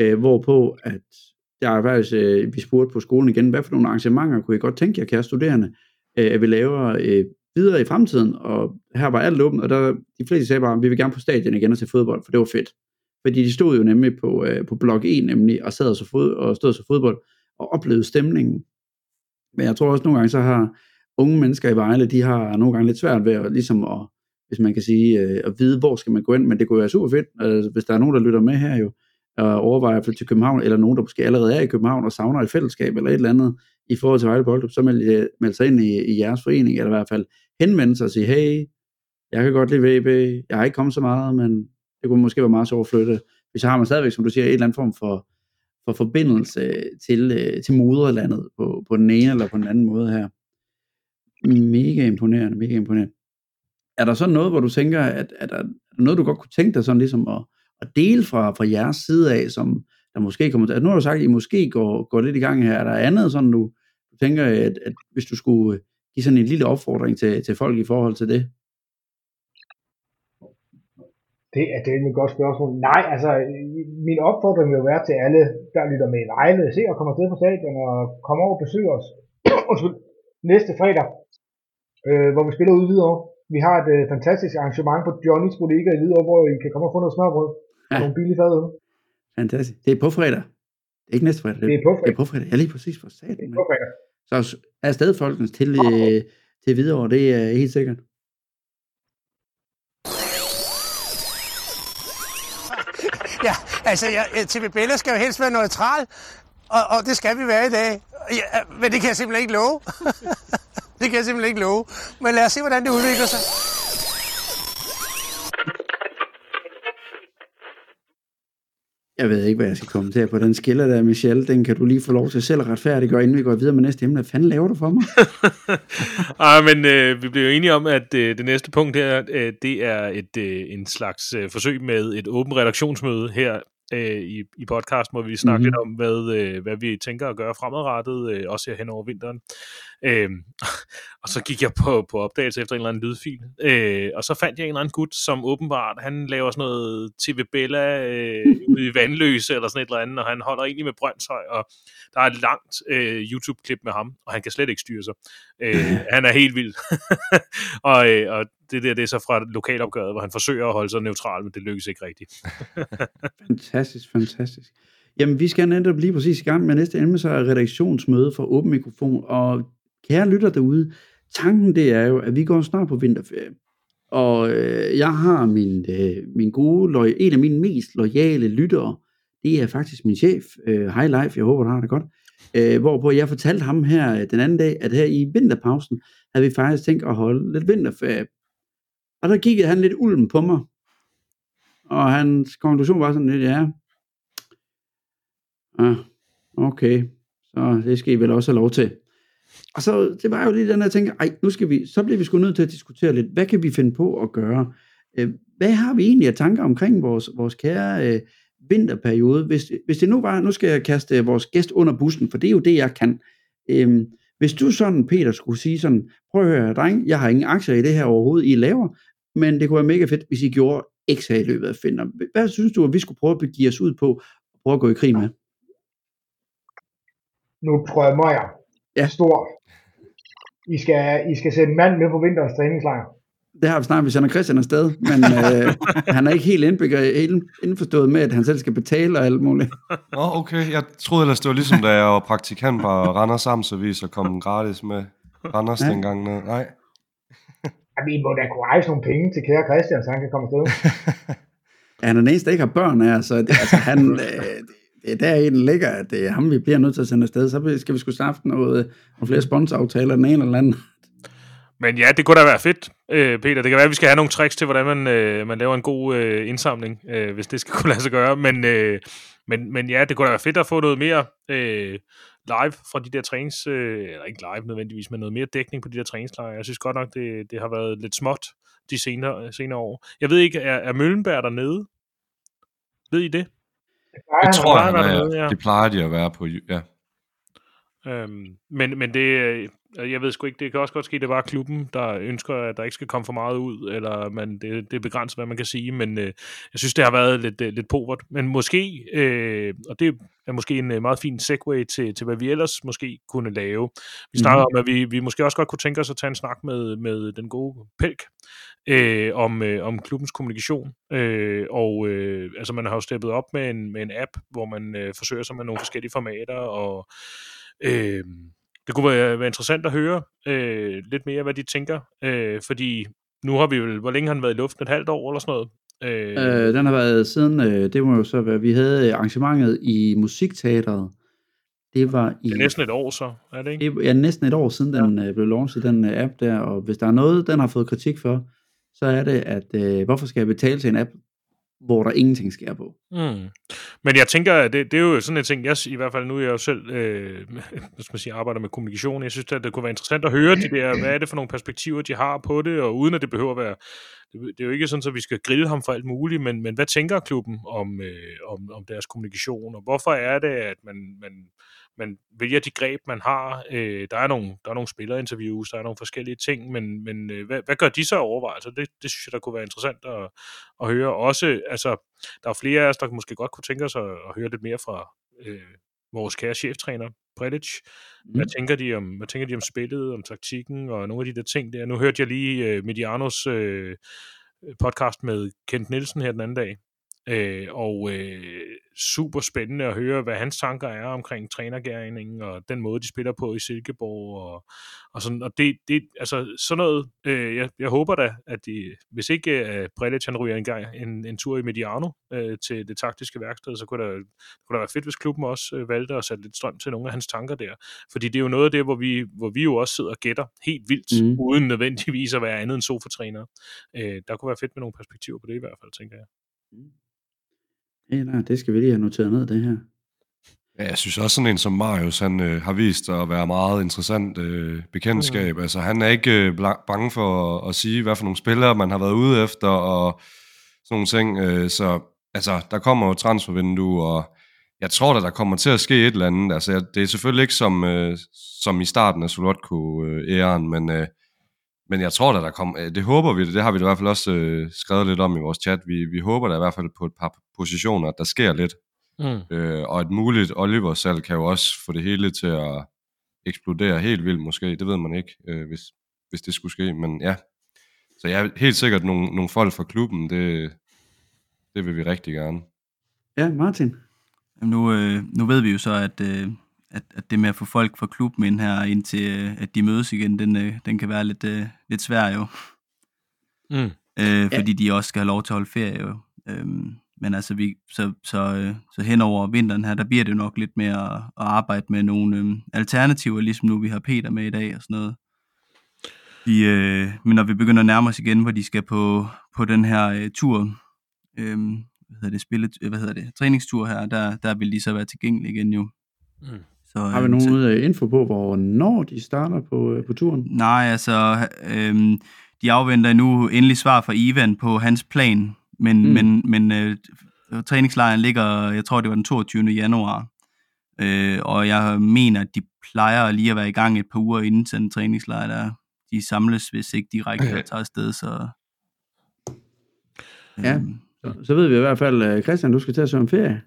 øh, hvorpå at der er faktisk, øh, vi spurgte på skolen igen, hvad for nogle arrangementer kunne I godt tænke jer, kære studerende, øh, at vi laver øh, videre i fremtiden, og her var alt åbent, og der, de fleste sagde bare, vi vil gerne på stadion igen og se fodbold, for det var fedt. Fordi de stod jo nemlig på, øh, på blok 1 nemlig, og sad og, så fod, og stod og så fodbold, og oplevede stemningen. Men jeg tror også nogle gange, så har unge mennesker i Vejle, de har nogle gange lidt svært ved at, ligesom at, hvis man kan sige, øh, at vide, hvor skal man gå ind, men det kunne være super fedt, altså, øh, hvis der er nogen, der lytter med her jo, og overvejer at flytte til København, eller nogen, der måske allerede er i København og savner et fællesskab eller et eller andet i forhold til Vejle Boldklub, så meld, øh, meld sig ind i, i jeres forening, eller i hvert fald henvende sig og sige, hey, jeg kan godt lide VB, jeg har ikke kommet så meget, men det kunne måske være meget sjovt at flytte. Hvis har man stadigvæk, som du siger, en eller anden form for, for forbindelse til, øh, til moderlandet på, på den ene eller på den anden måde her. Mega imponerende, mega imponerende. Er der så noget, hvor du tænker, at, at der, er der noget, du godt kunne tænke dig sådan ligesom at, at dele fra, fra jeres side af, som der måske kommer til, at nu har du sagt, at I måske går, går lidt i gang her, er der andet sådan, du, du tænker, at, at hvis du skulle give sådan en lille opfordring til, til folk i forhold til det? Det er det et godt spørgsmål. Nej, altså min opfordring vil jo være til alle, der lytter med i Vejle, se og kommer til på stadion og kommer over og besøger os næste fredag, øh, hvor vi spiller ude i Hvidovre. Vi har et øh, fantastisk arrangement på Johnny's Bodega i Hvidovre, hvor I kan komme og få noget smørbrød og Ja. nogle billige fadøl. Fantastisk. Det er på fredag. Det ikke næste fredag. Det er på Det fredag. er på fredag. Ja, lige præcis for Det satan. er på fredag. Så er stadig folkens til, øh, til videre, det er helt sikkert. Ja, altså, ja, TV Bella skal jo helst være neutral, og, og det skal vi være i dag. Ja, men det kan jeg simpelthen ikke love. det kan jeg simpelthen ikke love. Men lad os se, hvordan det udvikler sig. Jeg ved ikke, hvad jeg skal kommentere på den skiller der, Michelle. Den kan du lige få lov til selv at retfærdiggøre, inden vi går videre med næste emne. Hvad fanden laver du for mig? Ej, men øh, vi blev jo enige om, at øh, det næste punkt her, øh, det er et øh, en slags øh, forsøg med et åbent redaktionsmøde her øh, i, i podcast, hvor vi snakker Mhm. mm-hmm. lidt om, hvad, øh, hvad vi tænker at gøre fremadrettet, øh, også her hen over vinteren. Øh, og så gik jeg på, på opdagelse efter en eller anden lydfil, øh, og så fandt jeg en eller anden gut, som åbenbart, han laver sådan noget TV Bella øh, ude i Vandløse, eller sådan et eller andet, og han holder egentlig med Brøndshøj, og der er et langt øh, YouTube-klip med ham, og han kan slet ikke styre sig. Øh, han er helt vild. og, øh, og det der, det er så fra lokalopgøret, hvor han forsøger at holde sig neutral, men det lykkes ikke rigtigt. fantastisk, fantastisk. Jamen, vi skal netop lige præcis i gang med næste emne, så er redaktionsmøde for åben mikrofon. Og kære lytter derude, tanken det er jo, at vi går snart på vinterferie. Og øh, jeg har min, øh, min gode, loj- en af mine mest lojale lyttere, det er faktisk min chef, øh, High Life, jeg håber, du har det godt, øh, hvorpå jeg fortalte ham her øh, den anden dag, at her i vinterpausen havde vi faktisk tænkt at holde lidt vinterferie. Og der kiggede han lidt ulden på mig, og hans konklusion var sådan lidt, ja, ah, okay, så det skal I vel også have lov til. Og så, det var jo lige den, jeg tænke, ej, nu skal vi, så bliver vi sgu nødt til at diskutere lidt, hvad kan vi finde på at gøre? Øh, hvad har vi egentlig af tanker omkring vores, vores kære øh, vinterperiode? Hvis, hvis det nu var, nu skal jeg kaste vores gæst under bussen, for det er jo det, jeg kan. Øhm, hvis du sådan, Peter, skulle sige sådan, prøv at høre, dreng, jeg har ingen aktier i det her overhovedet, I laver, men det kunne være mega fedt, hvis I gjorde X her i løbet af vinteren. Hvad synes du, at vi skulle prøve at begive os ud på, og prøve at gå i krig med? Nu drømmer jeg. Ja. Stort. I skal, I skal sætte en mand med på vinterens træningslejr. Det har vi snart, vi sender Christian afsted, men øh, han er ikke helt indbygget, helt indforstået med, at han selv skal betale og alt muligt. Nå, okay. Jeg troede ellers, det var ligesom, da jeg var praktikant på Randers Amtsavis og kom gratis med Randers Ja. dengang. ned. Nej. Ja, vi må da kunne rejse nogle penge til kære Christian, så han kan komme afsted. Ja, han er den eneste, der ikke har børn af, så det, altså, han, øh, det er der i den ligger, at det er ham, vi bliver nødt til at sende afsted. Så skal vi sgu snart noget, nogle flere sponsoraftaler, den ene eller anden. Men ja, det kunne da være fedt, øh, Peter. Det kan være, at vi skal have nogle tricks til, hvordan man, øh, man laver en god øh, indsamling, øh, hvis det skal kunne lade sig gøre. Men, øh, men, men ja, det kunne da være fedt at få noget mere øh, live fra de der trænings... Øh, eller ikke live nødvendigvis, men noget mere dækning på de der træningslejre. Jeg synes godt nok, det, det har været lidt småt de senere, senere år. Jeg ved ikke, er, er Møllenberg dernede? Ved I det? Nej, Det tror jeg, plejer han er. dernede, ja. Det plejer de at være på. Ja. Øhm, men, men det, øh, jeg ved sgu ikke, det kan også godt ske, det var klubben, der ønsker, at der ikke skal komme for meget ud, eller man, det, det er begrænset, hvad man kan sige, men øh, jeg synes, det har været lidt, øh, lidt povert. Men måske, øh, og det er måske en øh, meget fin segue til, til, hvad vi ellers måske kunne lave. Vi snakker om, at vi, vi måske også godt kunne tænke os at tage en snak med, med den gode Pelk, øh, om, øh, om klubbens kommunikation. Øh, og øh, altså, man har jo steppet op med en, med en app, hvor man øh, forsøger sig med nogle forskellige formater, og øh, det kunne være, være interessant at høre øh, lidt mere, hvad de tænker, øh, fordi nu har vi vel, hvor længe har han været i luften? Et halvt år eller sådan noget? Øh, Øh, den har været siden, øh, det må jo så være, vi havde arrangementet i Musikteateret. Det var i... det er næsten et år så, er det ikke? Det er næsten et år siden, den øh, blev launchet, den øh, app der, og hvis der er noget, den har fået kritik for, så er det, at øh, hvorfor skal jeg betale til en app, hvor der ingenting sker på? Mm. Men jeg tænker, at det, det er jo sådan en ting, jeg i hvert fald nu er jeg jo selv øh, hvad skal man sige, arbejder med kommunikation. Jeg synes, at det kunne være interessant at høre de der, hvad er det for nogle perspektiver, de har på det, og uden at det behøver at være, det, det er jo ikke sådan, at vi skal grille ham for alt muligt, men, men hvad tænker klubben om, øh, om, om deres kommunikation, og hvorfor er det, at man, man, man vælger de greb, man har. Øh, der, er nogle, der er nogle spillerinterviews, der er nogle forskellige ting, men, men øh, hvad, hvad gør de så overvejelser? Det, det synes jeg, der kunne være interessant at, at høre. Også, altså, der er flere af os, der måske godt kunne tænke os at, at høre lidt mere fra øh, vores kære cheftræner, Predic. Hvad, Mm. tænker de om, hvad tænker de om spillet, om taktikken og nogle af de der ting der? Nu hørte jeg lige øh, Medianos øh, podcast med Kent Nielsen her den anden dag, Øh, og øh, super spændende at høre, hvad hans tanker er omkring trænergærningen, og den måde, de spiller på i Silkeborg, og, og sådan, og det, det, altså sådan noget, øh, jeg, jeg håber da, at de, hvis ikke uh, Bredic han ryger en, gang, en, en tur i Mediano øh, til det taktiske værksted, så kunne der, kunne der være fedt, hvis klubben også øh, valgte at sætte lidt strøm til nogle af hans tanker der, fordi det er jo noget af det, hvor vi, hvor vi jo også sidder og gætter helt vildt, Mm. mm. uden nødvendigvis at være andet end sofa-træner. Øh, der kunne være fedt med nogle perspektiver på det i hvert fald, tænker jeg. Ja, nej, det skal vi lige have noteret ned, det her. Ja, jeg synes også sådan en som Marius, han øh, har vist at være meget interessant øh, bekendtskab. Mm. Altså han er ikke øh, bange for at, at sige, hvad for nogle spillere man har været ude efter, og sådan nogle ting. Øh, så altså, der kommer jo transfervindue, og jeg tror da, der kommer til at ske et eller andet. Altså, jeg- det er selvfølgelig ikke som, øh, som i starten af Solotko-æren, men, øh, men jeg tror da, der kommer... øh, Det håber vi, det har vi da i hvert fald også øh, skrevet lidt om i vores chat. Vi, vi håber da i hvert fald på et par positioner, at der sker lidt. Mm. Øh, og et muligt Oliver-salg kan jo også få det hele til at eksplodere helt vildt måske. Det ved man ikke, øh, hvis, hvis det skulle ske. Men ja, så jeg er helt sikkert nogle, nogle folk fra klubben, det, det vil vi rigtig gerne. Ja, Martin. Nu, øh, nu ved vi jo så, at, øh, at, at det med at få folk fra klubben ind her, indtil øh, at de mødes igen, den, øh, den kan være lidt, øh, lidt svær jo. Mm. Øh, fordi de også skal have lov til at holde ferie jo. Øhm, men altså, vi, så, så, så hen over vinteren her, der bliver det jo nok lidt mere at, at arbejde med nogle øh, alternativer, ligesom nu vi har Peter med i dag og sådan noget. De, øh, men når vi begynder at nærme os igen, hvor de skal på, på den her øh, tur, øh, hvad hedder det, spille, hvad hedder det, træningstur her, der, der vil de så være tilgængelige igen jo. Mm. Så, Har vi øh, så- nogen øh, info på, hvornår de starter på, øh, på turen? Nej, altså, øhm, de afventer nu endelig svar fra Ivan på hans plan, men, Mm. men, men øh, træningslejren ligger, jeg tror det var den 22. januar, øh, og jeg mener, at de plejer lige at være i gang et par uger inden til den træningslejr, der de samles, hvis ikke direkte Okay. tager afsted, så... Ja. øhm, Så, så ved vi i hvert fald, øh, Christian, du skal til at søge om ferie.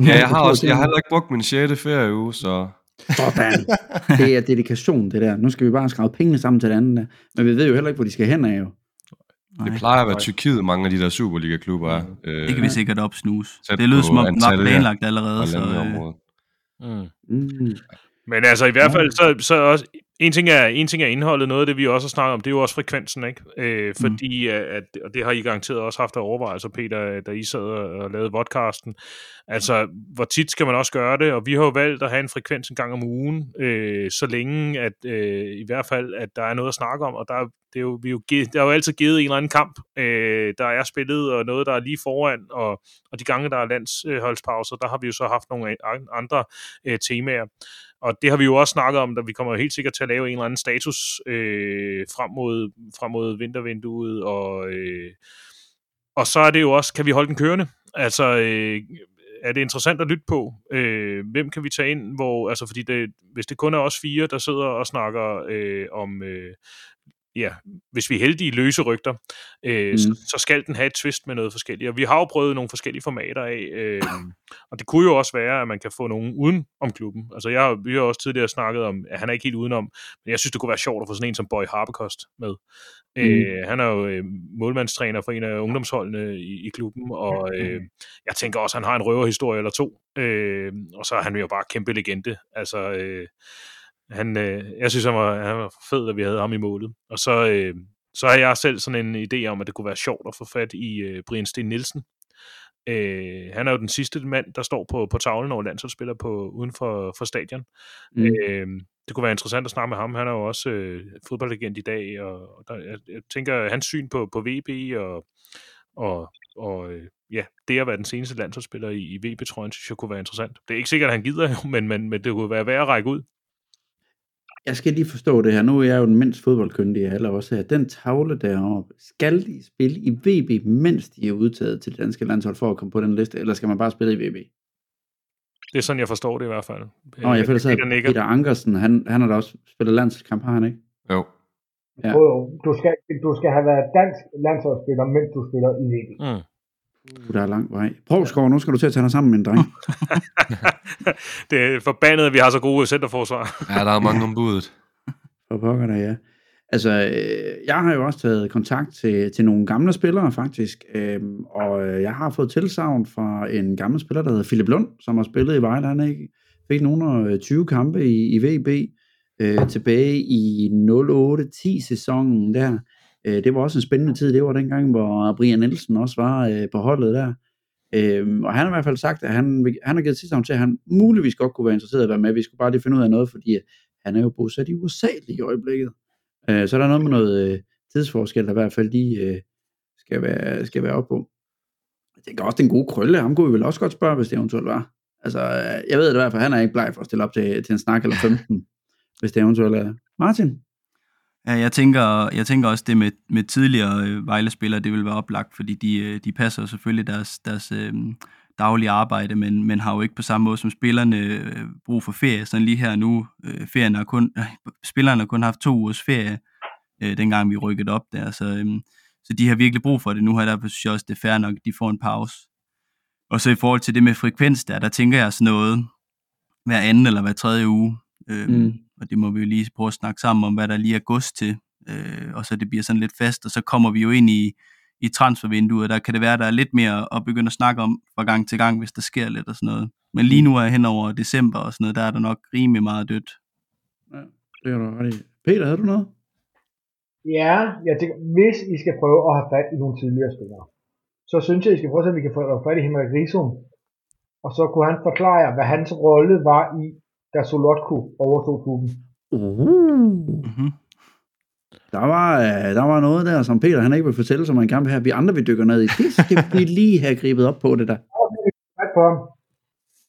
Ja, jeg har også, jeg har heller ikke brugt min 6. ferieuge, så Sådan. Det er dedikation, det der. Nu skal vi bare skrave pengene sammen til det andet. Der. Men vi ved jo heller ikke, hvor de skal hen af jo. nej, det plejer at være Tyrkiet, mange af de der Superliga-klubber er. Øh, det kan vi sikkert opsnuse. Det lyder som om, den var planlagt allerede, så... Øh. Mm. Mm. Men altså i hvert fald, så, så også, en ting, er, en ting er indholdet, noget af det vi også har snakket om, det er jo også frekvensen, ikke? Øh, fordi, mm. at, og det har I garanteret også haft af overvejelser, Peter, da I sad og, lavede vodcasten. Altså, hvor tit skal man også gøre det? Og vi har jo valgt at have en frekvens en gang om ugen, øh, så længe, at øh, i hvert fald, at der er noget at snakke om, og der, er- det er jo, vi er jo, der er jo altid givet en eller anden kamp, øh, der er spillet, og noget, der er lige foran, og, og de gange, der er landsholdspauser, der har vi jo så haft nogle an- andre øh, temaer. Og det har vi jo også snakket om, da vi kommer helt sikkert til at lave en eller anden status øh, frem, mod, frem mod vintervinduet, og, øh, og så er det jo også, kan vi holde den kørende? Altså, øh, er det interessant at lytte på? Øh, hvem kan vi tage ind? Hvor, altså, fordi det, hvis det kun er os fire, der sidder og snakker øh, om, øh, ja, hvis vi er heldige løse rygter, øh, mm. Mm. så, så skal den have et twist med noget forskelligt. Og vi har jo prøvet nogle forskellige formater af, øh, og det kunne jo også være, at man kan få nogen uden om klubben. Altså, jeg, vi har også tidligere snakket om, at han er ikke helt udenom, men jeg synes, det kunne være sjovt at få sådan en som Boy Harpekost med. Mm. Øh, han er jo øh, målmandstræner for en af ungdomsholdene i, i klubben, og øh, jeg tænker også, at han har en røverhistorie eller to, øh, og så er han jo bare kæmpe legende. Altså, øh, han, øh, jeg synes, han var, han var fed, at vi havde ham i målet. Og så, øh, så har jeg selv sådan en idé om, at det kunne være sjovt at få fat i øh, Brian Sten Nielsen. Øh, han er jo den sidste mand, der står på, på tavlen over landsholdsspiller på, uden for, for stadion. Mm. Øh, det kunne være interessant at snakke med ham. Han er jo også øh, fodboldlegend i dag, og, der, jeg, jeg tænker, hans syn på, på VB og, og, og øh, ja, det at være den seneste landsholdsspiller i, i VB-trøjen, synes jeg kunne være interessant. Det er ikke sikkert, at han gider, jo, men, men, men det kunne være værd at række ud. Jeg skal lige forstå det her. Nu er jeg jo den mindst fodboldkyndige af alle også her. Den tavle deroppe, skal de spille i VB, mens de er udtaget til det danske landshold for at komme på den liste, eller skal man bare spille i VB? Det er sådan, jeg forstår det i hvert fald. Nå, jeg føler så, at Peter Ankersen, han, han har da også spillet landskamp, har han ikke? Jo. Ja. Du, skal, du skal have været dansk landsholdsspiller, mens du spiller i VB. Mm. Uh, der er lang vej. Provskov, nu skal du til at tage dig sammen, min dreng. det er forbandet, at vi har så gode centerforsvar. Ja, der er mange om budet. For pokker der, ja. Altså, øh, jeg har jo også taget kontakt til, til nogle gamle spillere, faktisk. Øhm, og øh, jeg har fået tilsavn fra en gammel spiller, der hedder Philip Lund, som har spillet i Vejle. Han ikke, fik nogle af 20 kampe i, i VB øh, tilbage i 08-10 sæsonen der. Øh, det var også en spændende tid. Det var dengang, hvor Brian Nielsen også var øh, på holdet der. Øhm, og han har i hvert fald sagt, at han, han har givet tilsavn til, at han muligvis godt kunne være interesseret i at være med. Vi skulle bare lige finde ud af noget, fordi han er jo bosat i USA lige i øjeblikket. Øh, så er der noget med noget øh, tidsforskel, der i hvert fald lige øh, skal, være, skal være op på. Jeg tænker også, den gode krølle, ham kunne vi vel også godt spørge, hvis det eventuelt var. Altså, øh, jeg ved det i hvert fald, han er ikke bleg for at stille op til, til en snak eller 15, hvis det eventuelt er. Martin? Ja, jeg tænker, jeg tænker også det med, med tidligere øh, Vejle-spillere, det vil være oplagt, fordi de, øh, de passer selvfølgelig deres, deres øh, daglige arbejde, men, men har jo ikke på samme måde som spillerne øh, brug for ferie. Sådan lige her nu, øh, ferien har kun, øh, spillerne har kun haft to ugers ferie, øh, dengang vi rykkede op der, så, øh, så de har virkelig brug for det nu her, derfor synes jeg også, det er fair nok, at de får en pause. Og så i forhold til det med frekvens der, der tænker jeg sådan noget hver anden eller hver tredje uge. Øh, Mm mm. Og det må vi jo lige prøve at snakke sammen om, hvad der lige er gods til. Øh, og så det bliver sådan lidt fast, og så kommer vi jo ind i, i transfervinduet, og der kan det være, der er lidt mere at begynde at snakke om fra gang til gang, hvis der sker lidt og sådan noget. Men lige nu er hen over december og sådan noget, der er der nok rimelig meget dødt. Det er du ret. Peter, havde du noget? Ja, jeg tænker, hvis I skal prøve at have fat i nogle tidligere spillere, så synes jeg, I skal prøve at se, om I kan få fat i Henrik Risum. Og så kunne han forklare jer, hvad hans rolle var i, da Solotko overtog klubben. Mm-hmm. Der var, øh, der var noget der, som Peter han ikke vil fortælle, som man kan have. Vi andre vil dykke ned i. Det skal vi lige have gribet op på, det der.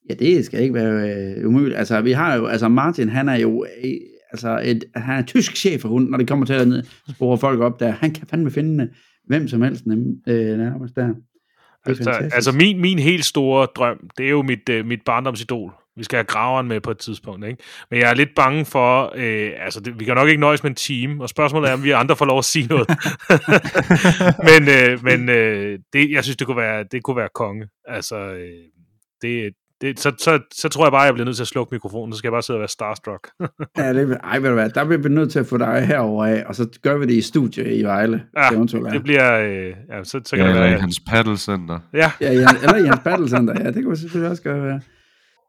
Ja, det skal ikke være øh, umuligt. Altså, vi har jo, altså Martin, han er jo, øh, altså, et, han er tysk chef for hunden, når det kommer til at spore folk op der. Han kan fandme finde øh, hvem som helst nem, øh, nærmest der. Det er Altså, fantastisk. altså min, min helt store drøm, det er jo mit, øh, mit barndomsidol. Vi skal have graveren med på et tidspunkt, ikke? Men jeg er lidt bange for, øh, altså det, vi kan nok ikke nøjes med en team, og spørgsmålet er, om vi andre får lov at sige noget. men øh, men øh, det, jeg synes, det kunne være, det kunne være konge. Altså, øh, det, det, så, så, så tror jeg bare, jeg bliver nødt til at slukke mikrofonen, så skal jeg bare sidde og være starstruck. Ja, det, ej, ved du hvad, der bliver vi nødt til at få dig herover af, og så gør vi det i studie i Vejle. Ja, eventuelt det bliver, øh, ja, så, så kan Ja, det eller i være, hans paddlecenter. ja, Ja, ja, eller i hans battlecenter, ja, det kan vi selvfølgelig også gøre være.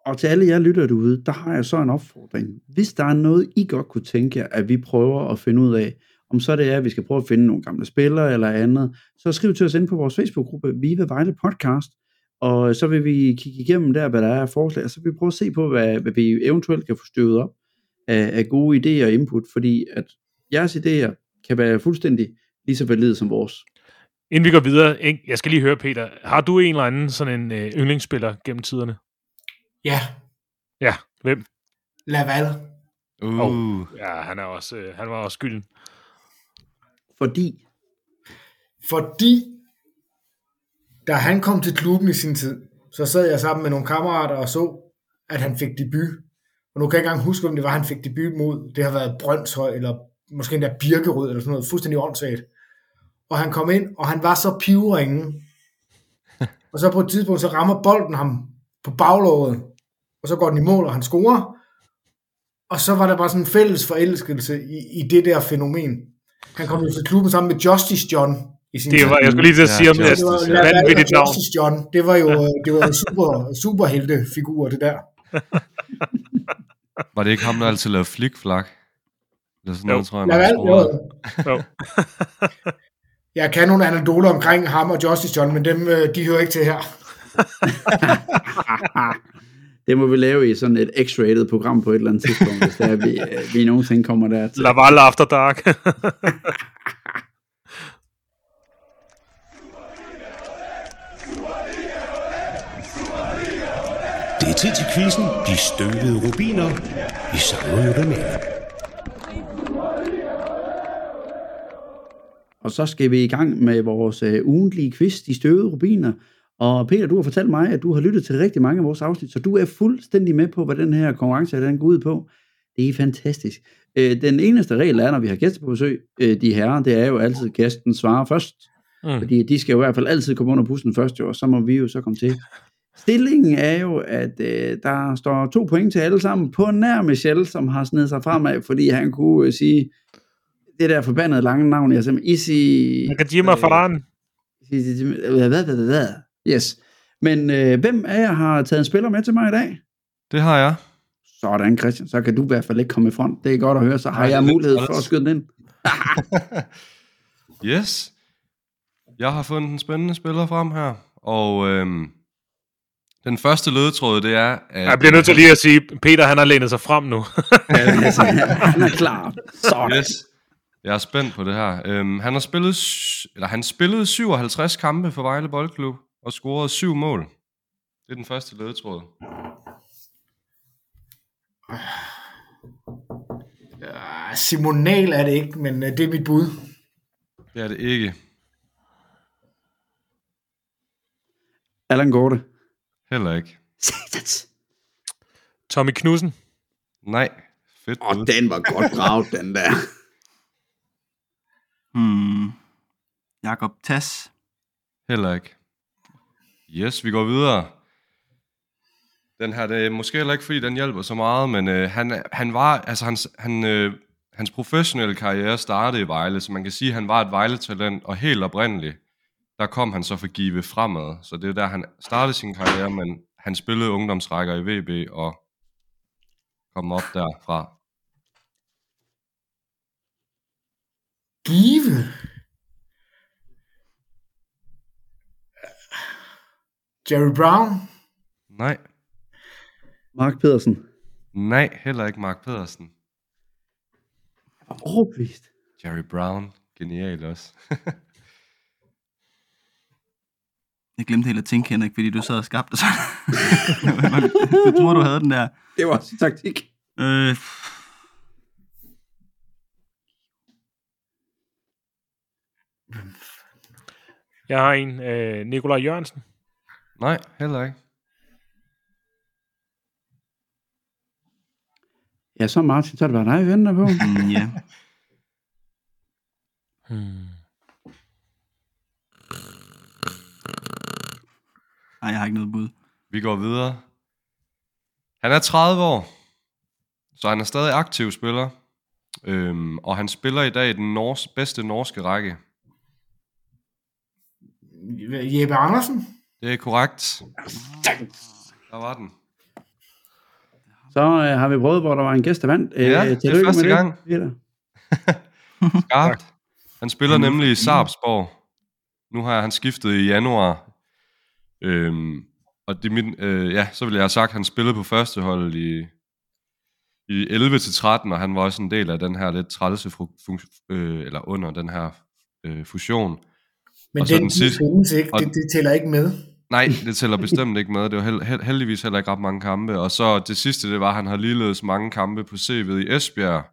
Og til alle jer lytter derude, der har jeg så en opfordring. Hvis der er noget, I godt kunne tænke jer, at vi prøver at finde ud af, om så det er, at vi skal prøve at finde nogle gamle spillere eller andet, så skriv til os ind på vores Facebook-gruppe, Vive Vejle Podcast, og så vil vi kigge igennem der, hvad der er af forslag, og så vil vi prøve at se på, hvad, hvad vi eventuelt kan få støvet op af, af gode idéer og input, fordi at jeres idéer kan være fuldstændig lige så valide som vores. inden vi går videre, jeg skal lige høre, Peter, har du en eller anden sådan en øh, yndlingsspiller gennem tiderne? Ja, Ja, hvem? Laval. Uh. Ja, han, er også, øh, han var også skylden. Fordi, Fordi, da han kom til klubben i sin tid, så sad jeg sammen med nogle kammerater og så, at han fik debut. Og nu kan jeg ikke engang huske, om det var, han fik debut mod. Det har været Brøndshøj, eller måske endda Birkerød, eller sådan noget. Fuldstændig åndssvagt. Og han kom ind, og han var så pivringen. og så på et tidspunkt, så rammer bolden ham på baglåret. Og så går den i mål, og han scorer. Og så var der bare sådan en fælles forelskelse i, i det der fænomen. Han kom jo til klubben sammen med Justice John i sin Det tid. var, jeg skulle lige til at Ja, sige om ja, det. Det var Justice, Laval og Vanvittigt navn. Justice John. Det var jo det var en super, superheltefigur, det der. Var det ikke ham, der altid lavede flikflak? Eller sådan Jo. noget, tror jeg. Scorede? jo. Jo. Jeg kan nogle anekdoter omkring ham og Justice John, men dem, øh, de hører ikke til her. det må vi lave i sådan et x-rated program på et eller andet tidspunkt, hvis det er, vi, vi nogensinde kommer der til. Laval After Dark. Det er tid til quizzen. De støvede rubiner. Vi savner jo dem alle. Og så skal vi i gang med vores øh, ugentlige quiz, De Støvede Rubiner. Og Peter, du har fortalt mig, at du har lyttet til rigtig mange af vores afsnit, så du er fuldstændig med på, hvad den her konkurrence den går ud på. Det er fantastisk. Øh, den eneste regel er, når vi har gæster på besøg, øh, de herrer, det er jo altid, at gæsten svarer først. Mm. Mm. Fordi de skal jo i hvert fald altid komme under bussen først, jo, og så må vi jo så komme til. Stillingen er jo, at øh, der står to point til alle sammen på nær Michel, som har snedet sig fremad, fordi han kunne øh, sige det der forbandede lange navn, jeg simpelthen Isi... Nakajima Faran. Hvad, hvad, hvad, hvad? Yes. Men øh, hvem af jer har taget en spiller med til mig i dag? Det har jeg. Sådan, Christian. Så kan du i hvert fald ikke komme i front. Det er godt at høre. Så har Nej, jeg mulighed for at skyde den ind. Yes. Jeg har fundet en spændende spiller frem her, og øhm, den første ledetråd, det er, at... Jeg bliver nødt til lige at sige, Peter han har lænet sig frem nu. Ja, han er klar. Sådan. Yes. Jeg er spændt på det her. Øhm, han har spillet, eller han spillede 57 kampe for Vejle Boldklub og scoret syv mål. Det er den første ledetråd. Uh, Simonal er det ikke, men uh, det er mit bud. Det er det ikke. Allan Gorte. Heller ikke. Satans. Tommy Knudsen. Nej. Fedt Åh, bud. den var godt braget, den der. Hmm. Jakob Tass. Heller ikke. Yes, vi går videre. Den her, det er måske heller ikke, fordi den hjælper så meget, men øh, han, han var, altså hans, han, øh, hans professionelle karriere startede i Vejle, så man kan sige, at han var et Vejle-talent, og helt oprindeligt, der kom han så for Give fremad. Så det er der, han startede sin karriere, men han spillede ungdomsrækker i VB og kom op derfra. Give. Jerry Brown. Nej, Mark Pedersen. nej, heller ikke Mark Pedersen. Overbevist. Jerry Brown, genial også. Jeg glemte helt at tænke, Henrik, fordi du sad og skabte sådan. du tror, du havde den der. Det var også taktik. Øh, Jeg har en, øh, Nikolaj Jørgensen. Nej, heller ikke. Ja, så Martin, så er det bare dig, vi venter på. mm, ja. Hmm. Nej, jeg har ikke noget bud. Vi går videre. Han er 30 år, så han er stadig aktiv spiller. Øhm, og han spiller i dag i den nors- bedste norske række. Jeppe Andersen. Det er korrekt. Der var den. Så øh, har vi prøvet, hvor der var en gæst, der vandt. Øh, Ja, det er første med det, gang. Peter. Skarpt. Han spiller nemlig i Sarpsborg. Nu har han skiftet i januar. Øhm, og det er min, øh, ja, så vil jeg have sagt, at han spillede på første hold i, i 11-13, og han var også en del af den her lidt trælse fru- øh, eller under den her øh, fusion. Men Og den den sidste- findes ikke. og- Det, det tæller ikke med. Nej, det tæller bestemt ikke med. Det var held, held, heldigvis heller ikke ret mange kampe. Og så det sidste, det var, at han har ligeledes mange kampe på CV'et i Esbjerg,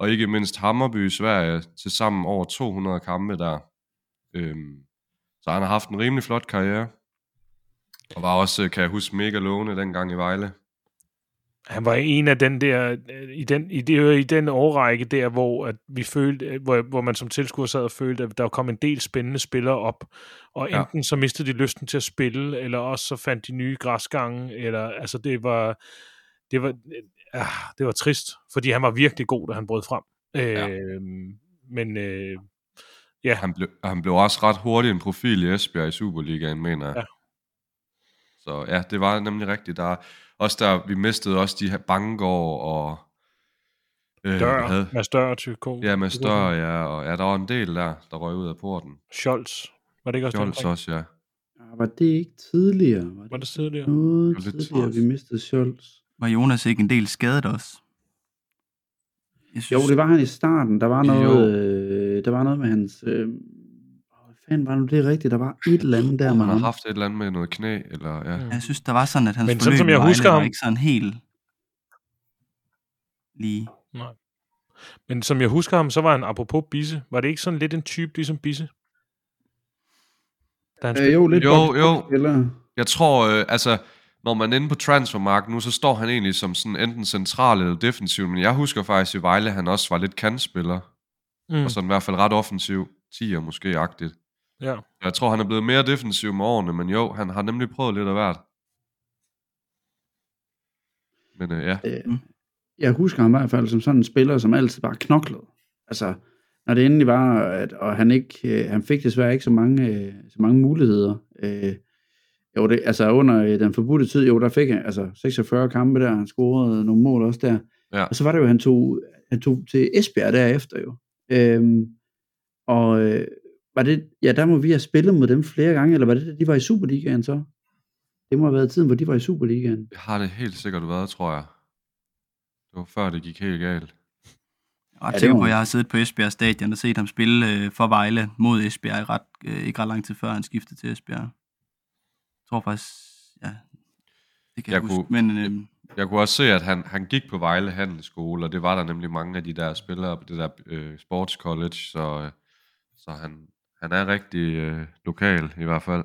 og ikke mindst Hammerby i Sverige, til sammen over 200 kampe der. Øhm, så han har haft en rimelig flot karriere. Og var også, kan jeg huske, mega lovende dengang i Vejle. Han var en af den der, øh, i den, i, det, var i den årrække der, hvor at vi følte, øh, hvor, hvor man som tilskuer sad og følte, at der kom en del spændende spillere op, og Ja. enten så mistede de lysten til at spille, eller også så fandt de nye græsgange, eller altså det var, det var, øh, det var trist, fordi han var virkelig god, da han brød frem. Ja. Øh, men øh, ja, Han blev, han blev også ret hurtigt en profil i Esbjerg i Superligaen, mener jeg. Ja. Så ja, det var nemlig rigtigt. Der, også der, vi mistede også de her Bangor og... Øh, Dør, havde- Mads Dør til K. Ja, med stør, ja. Og ja, der var en del der, der røg ud af porten. Scholz. Var det ikke også Scholz den? også, ja. Ja, Var det ikke tidligere? Var det, Var det tidligere? noget Det tidligere, træls. vi mistede Scholz? Var Jonas ikke en del skadet også? Jeg Jo, det var han i starten. Der var Jo. noget, øh, der var noget med hans... Øh, fanden var nu det rigtigt? Der var et eller andet der Han med har ham. haft et eller andet med noget knæ, eller ja. Jeg synes, der var sådan, at hans Men sådan forløb som i jeg Vejle husker var ham- ikke sådan helt lige. Nej. Men som jeg husker ham, så var han apropos Bisse. Var det ikke sådan lidt en type ligesom Bisse? Da han Øh, jo, lidt Jo, jo. boxspiller. Jeg tror, øh, altså, når man er inde på transfermarkt nu, så står han egentlig som sådan enten central eller defensiv, men jeg husker faktisk i Vejle, han også var lidt kantspiller, mm, og sådan i hvert fald ret offensiv, 10'er måske-agtigt. Ja. Jeg tror, han er blevet mere defensiv med årene, men jo, han har nemlig prøvet lidt af hvert. Men øh, ja, Øh, jeg husker ham i hvert fald som sådan en spiller, som altid bare knoklede. Altså, når det endelig var, at, og han, ikke, øh, han fik desværre ikke så mange, øh, så mange muligheder. Øh, jo, det, altså under øh, den forbudte tid, jo, der fik han altså 46 kampe der, han scorede nogle mål også der. Ja. Og så var det jo, han tog, han tog til Esbjerg derefter jo. Øhm, og øh, var det, ja, der må vi have spillet mod dem flere gange, eller var det, de var i Superligaen så? Det må have været tiden, hvor de var i Superligaen. det har det helt sikkert været, tror jeg. Det var før det gik helt galt. Jeg er ret sikker på, at jeg har siddet på Esbjerg Stadion og set ham spille øh, for Vejle mod Esbjerg i ret, øh, ikke ret lang tid før han skiftede til Esbjerg. Jeg tror faktisk, ja, det kan jeg, Jeg jeg huske. kunne- Men øh, Jeg kunne også se, at han, han gik på Vejle Handelsskole, og det var der nemlig mange af de der spillere på det der øh, sports college, så, øh, så han, han er rigtig øh, lokal i hvert fald.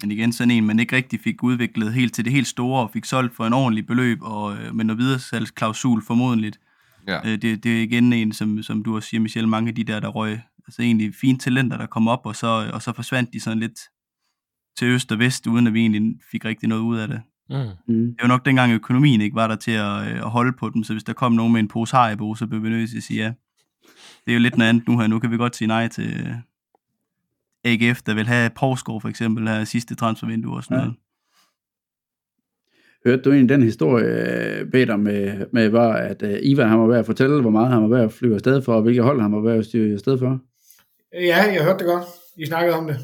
Men igen sådan en, man ikke rigtig fik udviklet helt til det helt store, og fik solgt for en ordentlig beløb, og øh, med noget videresalgsklausul formodentligt. Ja, Øh, det, det er igen en, som, som du også siger, Michel, mange af de der, der røg, altså egentlig fine talenter, der kom op, og så, og så forsvandt de sådan lidt til øst og vest, uden at vi egentlig fik rigtig noget ud af det. Mm. Mm. Det var nok dengang økonomien ikke var der til at, øh, at holde på dem, så hvis der kom nogen med en pose Haribo, så blev vi nødt til at sige ja. Det er jo lidt noget andet nu her. Nu kan vi godt sige nej til øh, AGF, der vil have Porsgaard for eksempel her sidste transfervindue og sådan Ja. noget. hørte du egentlig den historie, øh, Peter, med, med var, at uh, Ivan han var ved at fortælle, hvor meget han var ved at flyve afsted for, og hvilke hold han var ved at styre afsted for? Ja, jeg hørte det godt. I snakkede om det.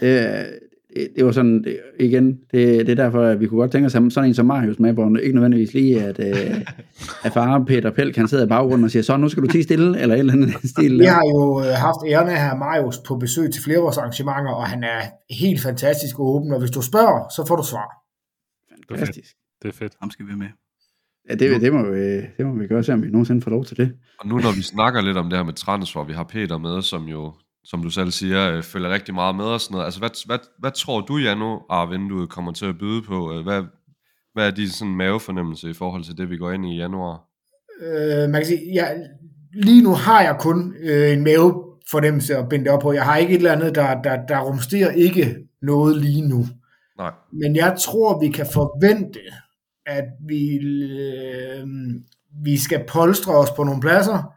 Det, det, det var sådan, det, igen, det, det er derfor, at vi kunne godt tænke os at sådan en som Marius med, hvor ikke nødvendigvis lige, at, uh, at far Peter Pelk, han sidder i baggrunden og siger, så nu skal du tige stille, eller et eller andet stil. Vi har jo øh, haft æren af have Marius på besøg til flere af vores arrangementer, og han er helt fantastisk åben, og hvis du spørger, så får du svar. Fantastisk. Det er fedt. Ham skal vi med. Ja, det, det, må vi, det må vi gøre, se om vi nogensinde får lov til det. Og nu når vi snakker lidt om det her med transfer, vi har Peter med, som jo, som du selv siger, øh, følger rigtig meget med og sådan noget. Altså, hvad, hvad, hvad tror du, januar-vinduet kommer til at byde på? Øh, Hvad, hvad er din sådan mavefornemmelse i forhold til det, vi går ind i i januar? Øh, man kan sige, jeg, lige nu har jeg kun øh, en mavefornemmelse at binde det op på. Jeg har ikke et eller andet, der, der, der rumsterer ikke noget lige nu. Nej. Men jeg tror, vi kan forvente, at vi, øh, vi skal polstre os på nogle pladser,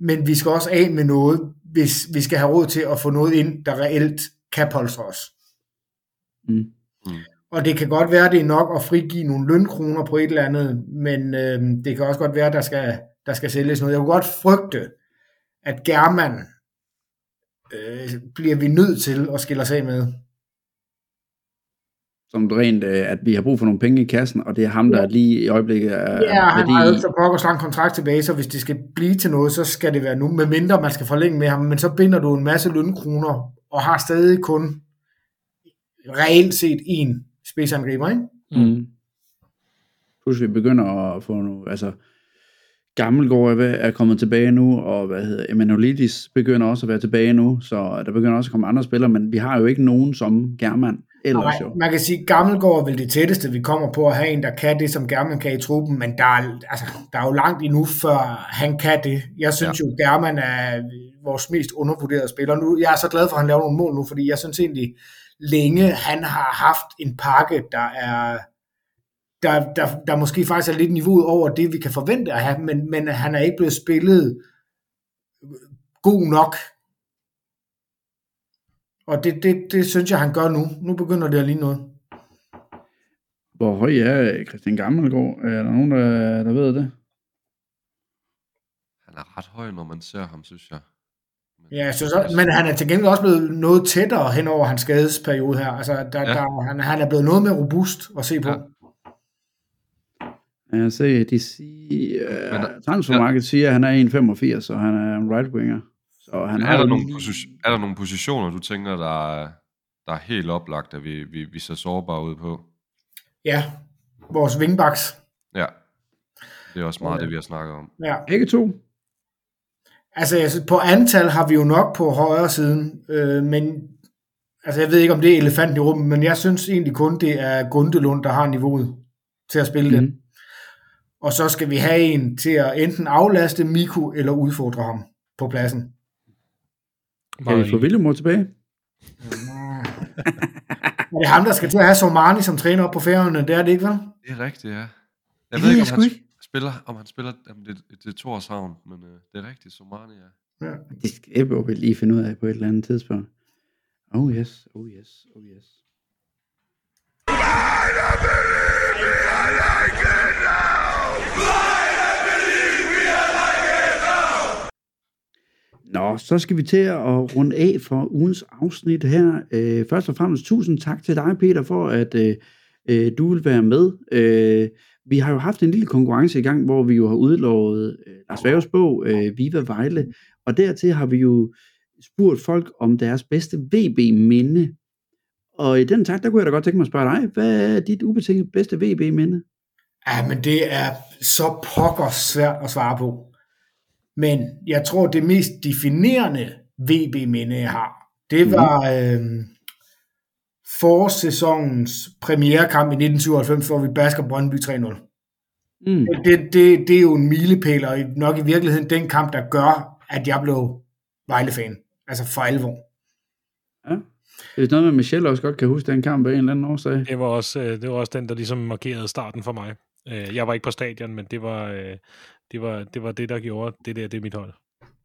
men vi skal også af med noget, hvis vi skal have råd til at få noget ind, der reelt kan polstre os. Mm. Mm. Og det kan godt være, det er nok at frigive nogle lønkroner på et eller andet, men øh, det kan også godt være, der skal, der skal sælges noget. Jeg kunne godt frygte, at German øh, bliver vi nødt til at skille os af med. Som rent, øh, at vi har brug for nogle penge i kassen, og det er ham, der lige i øjeblikket er Ja, han har jo værdi ikke så pokkers lang kontrakt tilbage, så hvis det skal blive til noget, så skal det være nu, medmindre man skal forlænge med ham, men så binder du en masse lønkroner, og har stadig kun reelt set en spidsangriber, ikke? Mm. Plus vi begynder at få nogle, altså Gammelgaard er, er kommet tilbage nu, og hvad hedder Emanuelidis begynder også at være tilbage nu, så der begynder også at komme andre spillere, men vi har jo ikke nogen som German ellers Nej, jo. man kan sige, at Gammelgaard er vel det tætteste, vi kommer på at have en, der kan det, som German kan i truppen, men der er, altså, der er jo langt endnu, før han kan det. Jeg synes ja. jo, German er vores mest undervurderede spiller. Nu, jeg er så glad for, at han laver nogle mål nu, fordi jeg synes egentlig, længe han har haft en pakke, der er der, der, der måske faktisk er lidt niveauet over det, vi kan forvente at have, men, men han er ikke blevet spillet god nok. Og det, det, det synes jeg, han gør nu. Nu begynder det at ligne noget. Hvor høj er Christian Gammelgaard? Er der nogen, der, der ved det? Han er ret høj, når man ser ham, synes jeg. Men, Ja, jeg synes, også- men han er til gengæld også blevet noget tættere hen over hans skadesperiode her. Altså, der, Ja. ja. der, han, han er blevet noget mere robust at se på. Ja. Ja, Jeg ser, de siger, uh, transfermarkedet siger, at han er 1,85, og han er en right winger. Så han har er, der nogle lige- posi- er der nogle positioner, du tænker, der er, der er helt oplagt, at vi, vi, vi ser sårbare ud på? Ja, vores wingbacks. Ja. Det er også meget det, vi har snakket om. Ja. Begge to. Altså, synes, på antal har vi jo nok på højre siden, øh, men altså, jeg ved ikke, om det er elefanten i rummet, men jeg synes egentlig kun, det er Gundelund, der har niveauet til at spille mm. det. Mhm. Og så skal vi have en til at enten aflaste Miku eller udfordre ham på pladsen. Kan vi få Willemor tilbage? Er det ham, der skal til at have Somani som træner op på færøerne? Det er det ikke, vel? Det er rigtigt, ja. Jeg Det ved ikke, om han ikke. spiller, om han spiller, jamen det, det er Torshavn, men øh, det er rigtigt, Somani, ja. Ja. Det skal vi lige finde ud af på et eller andet tidspunkt. Oh yes, oh yes, oh yes. Nå, så skal vi til at runde af for ugens afsnit her. Øh, først og fremmest tusind tak til dig, Peter, for at øh, øh du vil være med. Øh, vi har jo haft en lille konkurrence i gang, hvor vi jo har udlovet øh, Lars Væves bog, øh, Viva Vejle, og dertil har vi jo spurgt folk om deres bedste VB-minde. Og i den tak, der kunne jeg da godt tænke mig at spørge dig, hvad er dit ubetinget bedste VB-minde? Ja, men det er så pokker svært at svare på. Men jeg tror, det mest definerende VB-minde, jeg har, det var øh, forårssæsonens premierekamp i 1997, hvor vi basker Brøndby 3-0. Mm. Det, det, det er jo en milepæl, og nok i virkeligheden den kamp, der gør, at jeg blev Vejle-fan. Altså for alvor. Ja. Det er noget med, at Michelle også godt kan huske den kamp af en eller anden årsag. Det var også, øh, det var også den, der ligesom markerede starten for mig. Øh, Jeg var ikke på stadion, men det var, øh, det var, det var det, der gjorde det der, det er mit hold.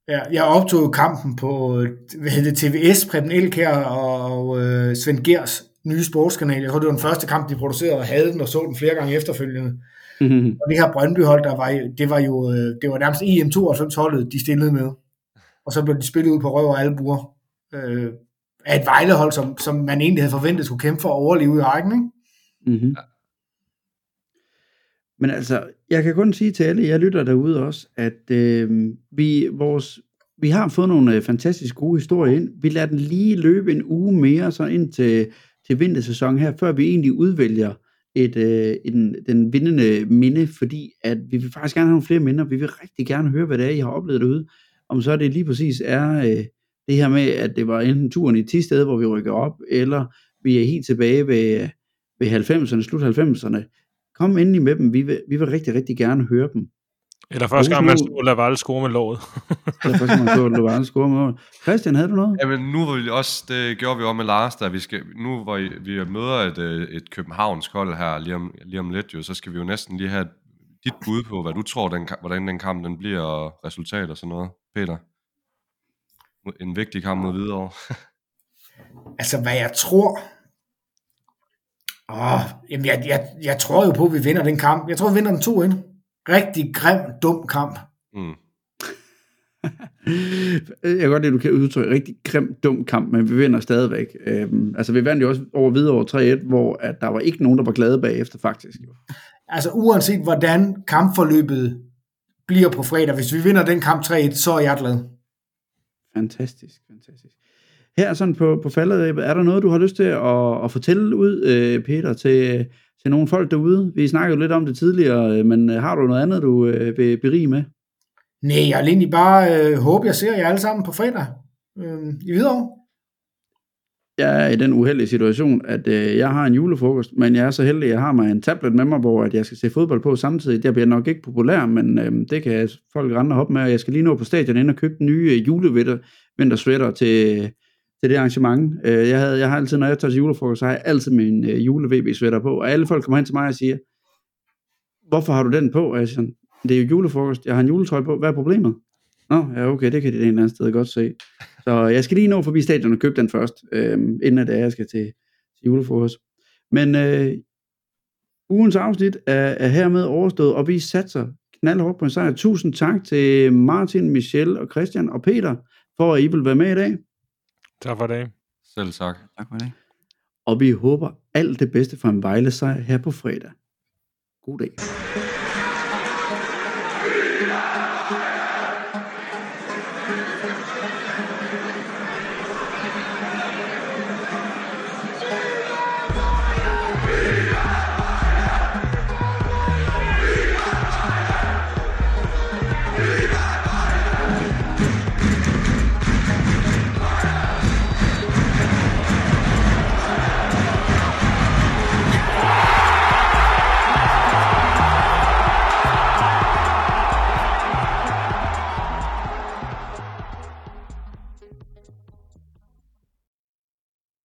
Ja, jeg optog kampen på hvad hedder det, TVS, Preben Elkær og øh, Svend Gers nye sportskanal. Jeg tror, det var den første kamp, de producerede, og havde den og så den flere gange efterfølgende. Mhm. Og det her Brøndby-hold, der var, det var jo øh, det var nærmest EM92-holdet, de stillede med. Og så blev de spillet ud på røv og albuer. Øh, af et Vejlehold, som, som man egentlig havde forventet skulle kæmpe for at overleve i rækken, ikke? Mm-hmm. Men altså, jeg kan kun sige til alle, jeg lytter derude også, at øh, vi, vores, vi har fået nogle øh, fantastisk gode historier ind. Vi lader den lige løbe en uge mere, så ind til, til vintersæsonen her, før vi egentlig udvælger et, øh, en, den vindende minde, fordi at vi vil faktisk gerne have nogle flere minder. Vi vil rigtig gerne høre, hvad det er, I har oplevet derude. Om så det lige præcis er øh, det her med, at det var enten turen i 10 steder, hvor vi rykker op, eller vi er helt tilbage ved, øh, ved 90'erne, slut 90'erne. Kom endelig med dem. Vi vil, vi vil rigtig, rigtig gerne høre dem. Eller første gang, man så Laval score med låget. Eller første gang, man så Laval score med låget. Christian, havde du noget? Jamen, nu var vi også, det gjorde vi også med Lars, der vi skal, nu hvor vi møder et, øh, et Københavns hold her lige om, lige om lidt, jo, så skal vi jo næsten lige have dit bud på, hvad du tror, den, hvordan den kamp den bliver, og resultat og sådan noget. Peter? En vigtig kamp mod Hvidovre. altså, hvad jeg tror... Åh, jamen jeg, jeg, jeg tror jo på, at vi vinder den kamp. Jeg tror, vi vinder den 2 ind. Rigtig grim, dum kamp. Mm. jeg kan godt lide, at du kan udtrykke rigtig grim, dum kamp, men vi vinder stadigvæk. Øhm, altså, vi vandt jo også over videre over 3-1, hvor at der var ikke nogen, der var glade bagefter, faktisk. Altså, uanset hvordan kampforløbet bliver på fredag, hvis vi vinder den kamp 3-1, så er jeg glad. Fantastisk, fantastisk. Her sådan på, på falderæbet, er der noget, du har lyst til at, at fortælle ud, øh, Peter, til, til nogle folk derude? Vi snakkede jo lidt om det tidligere, øh, men har du noget andet, du øh, vil berige med? Nej, jeg vil egentlig bare øh, håbe, jeg ser jer alle sammen på fredag øh, i Hvidovre. Jeg er i den uheldige situation, at øh, jeg har en julefrokost, men jeg er så heldig, at jeg har mig en tablet med mig, hvor at jeg skal se fodbold på samtidig. Jeg bliver nok ikke populær, men øh, det kan folk rende hoppe med, og jeg skal lige nå på stadion ind og købe den nye øh, julevintersweater til, til det arrangement. Øh, jeg, havde, jeg har altid, når jeg tager til julefrokost, så har jeg altid min øh, jule-VB-sweater på, og alle folk kommer hen til mig og siger, hvorfor har du den på? Og jeg siger sådan, det er jo julefrokost, jeg har en juletrøje på, hvad er problemet? Nå, ja okay, det kan de et eller andet sted godt se. Så jeg skal lige nå forbi stadion og købe den først, øh, inden at jeg skal til, til julefrokost. Men øh, ugens afsnit er, er hermed overstået, og vi satser knaldhårdt på en sejr. Tusind tak til Martin, Michelle og Christian og Peter, for at I vil være med i dag. Tak for det. Selv tak. Tak for det. Og vi håber alt det bedste for en Vejle sejr her på fredag. God dag.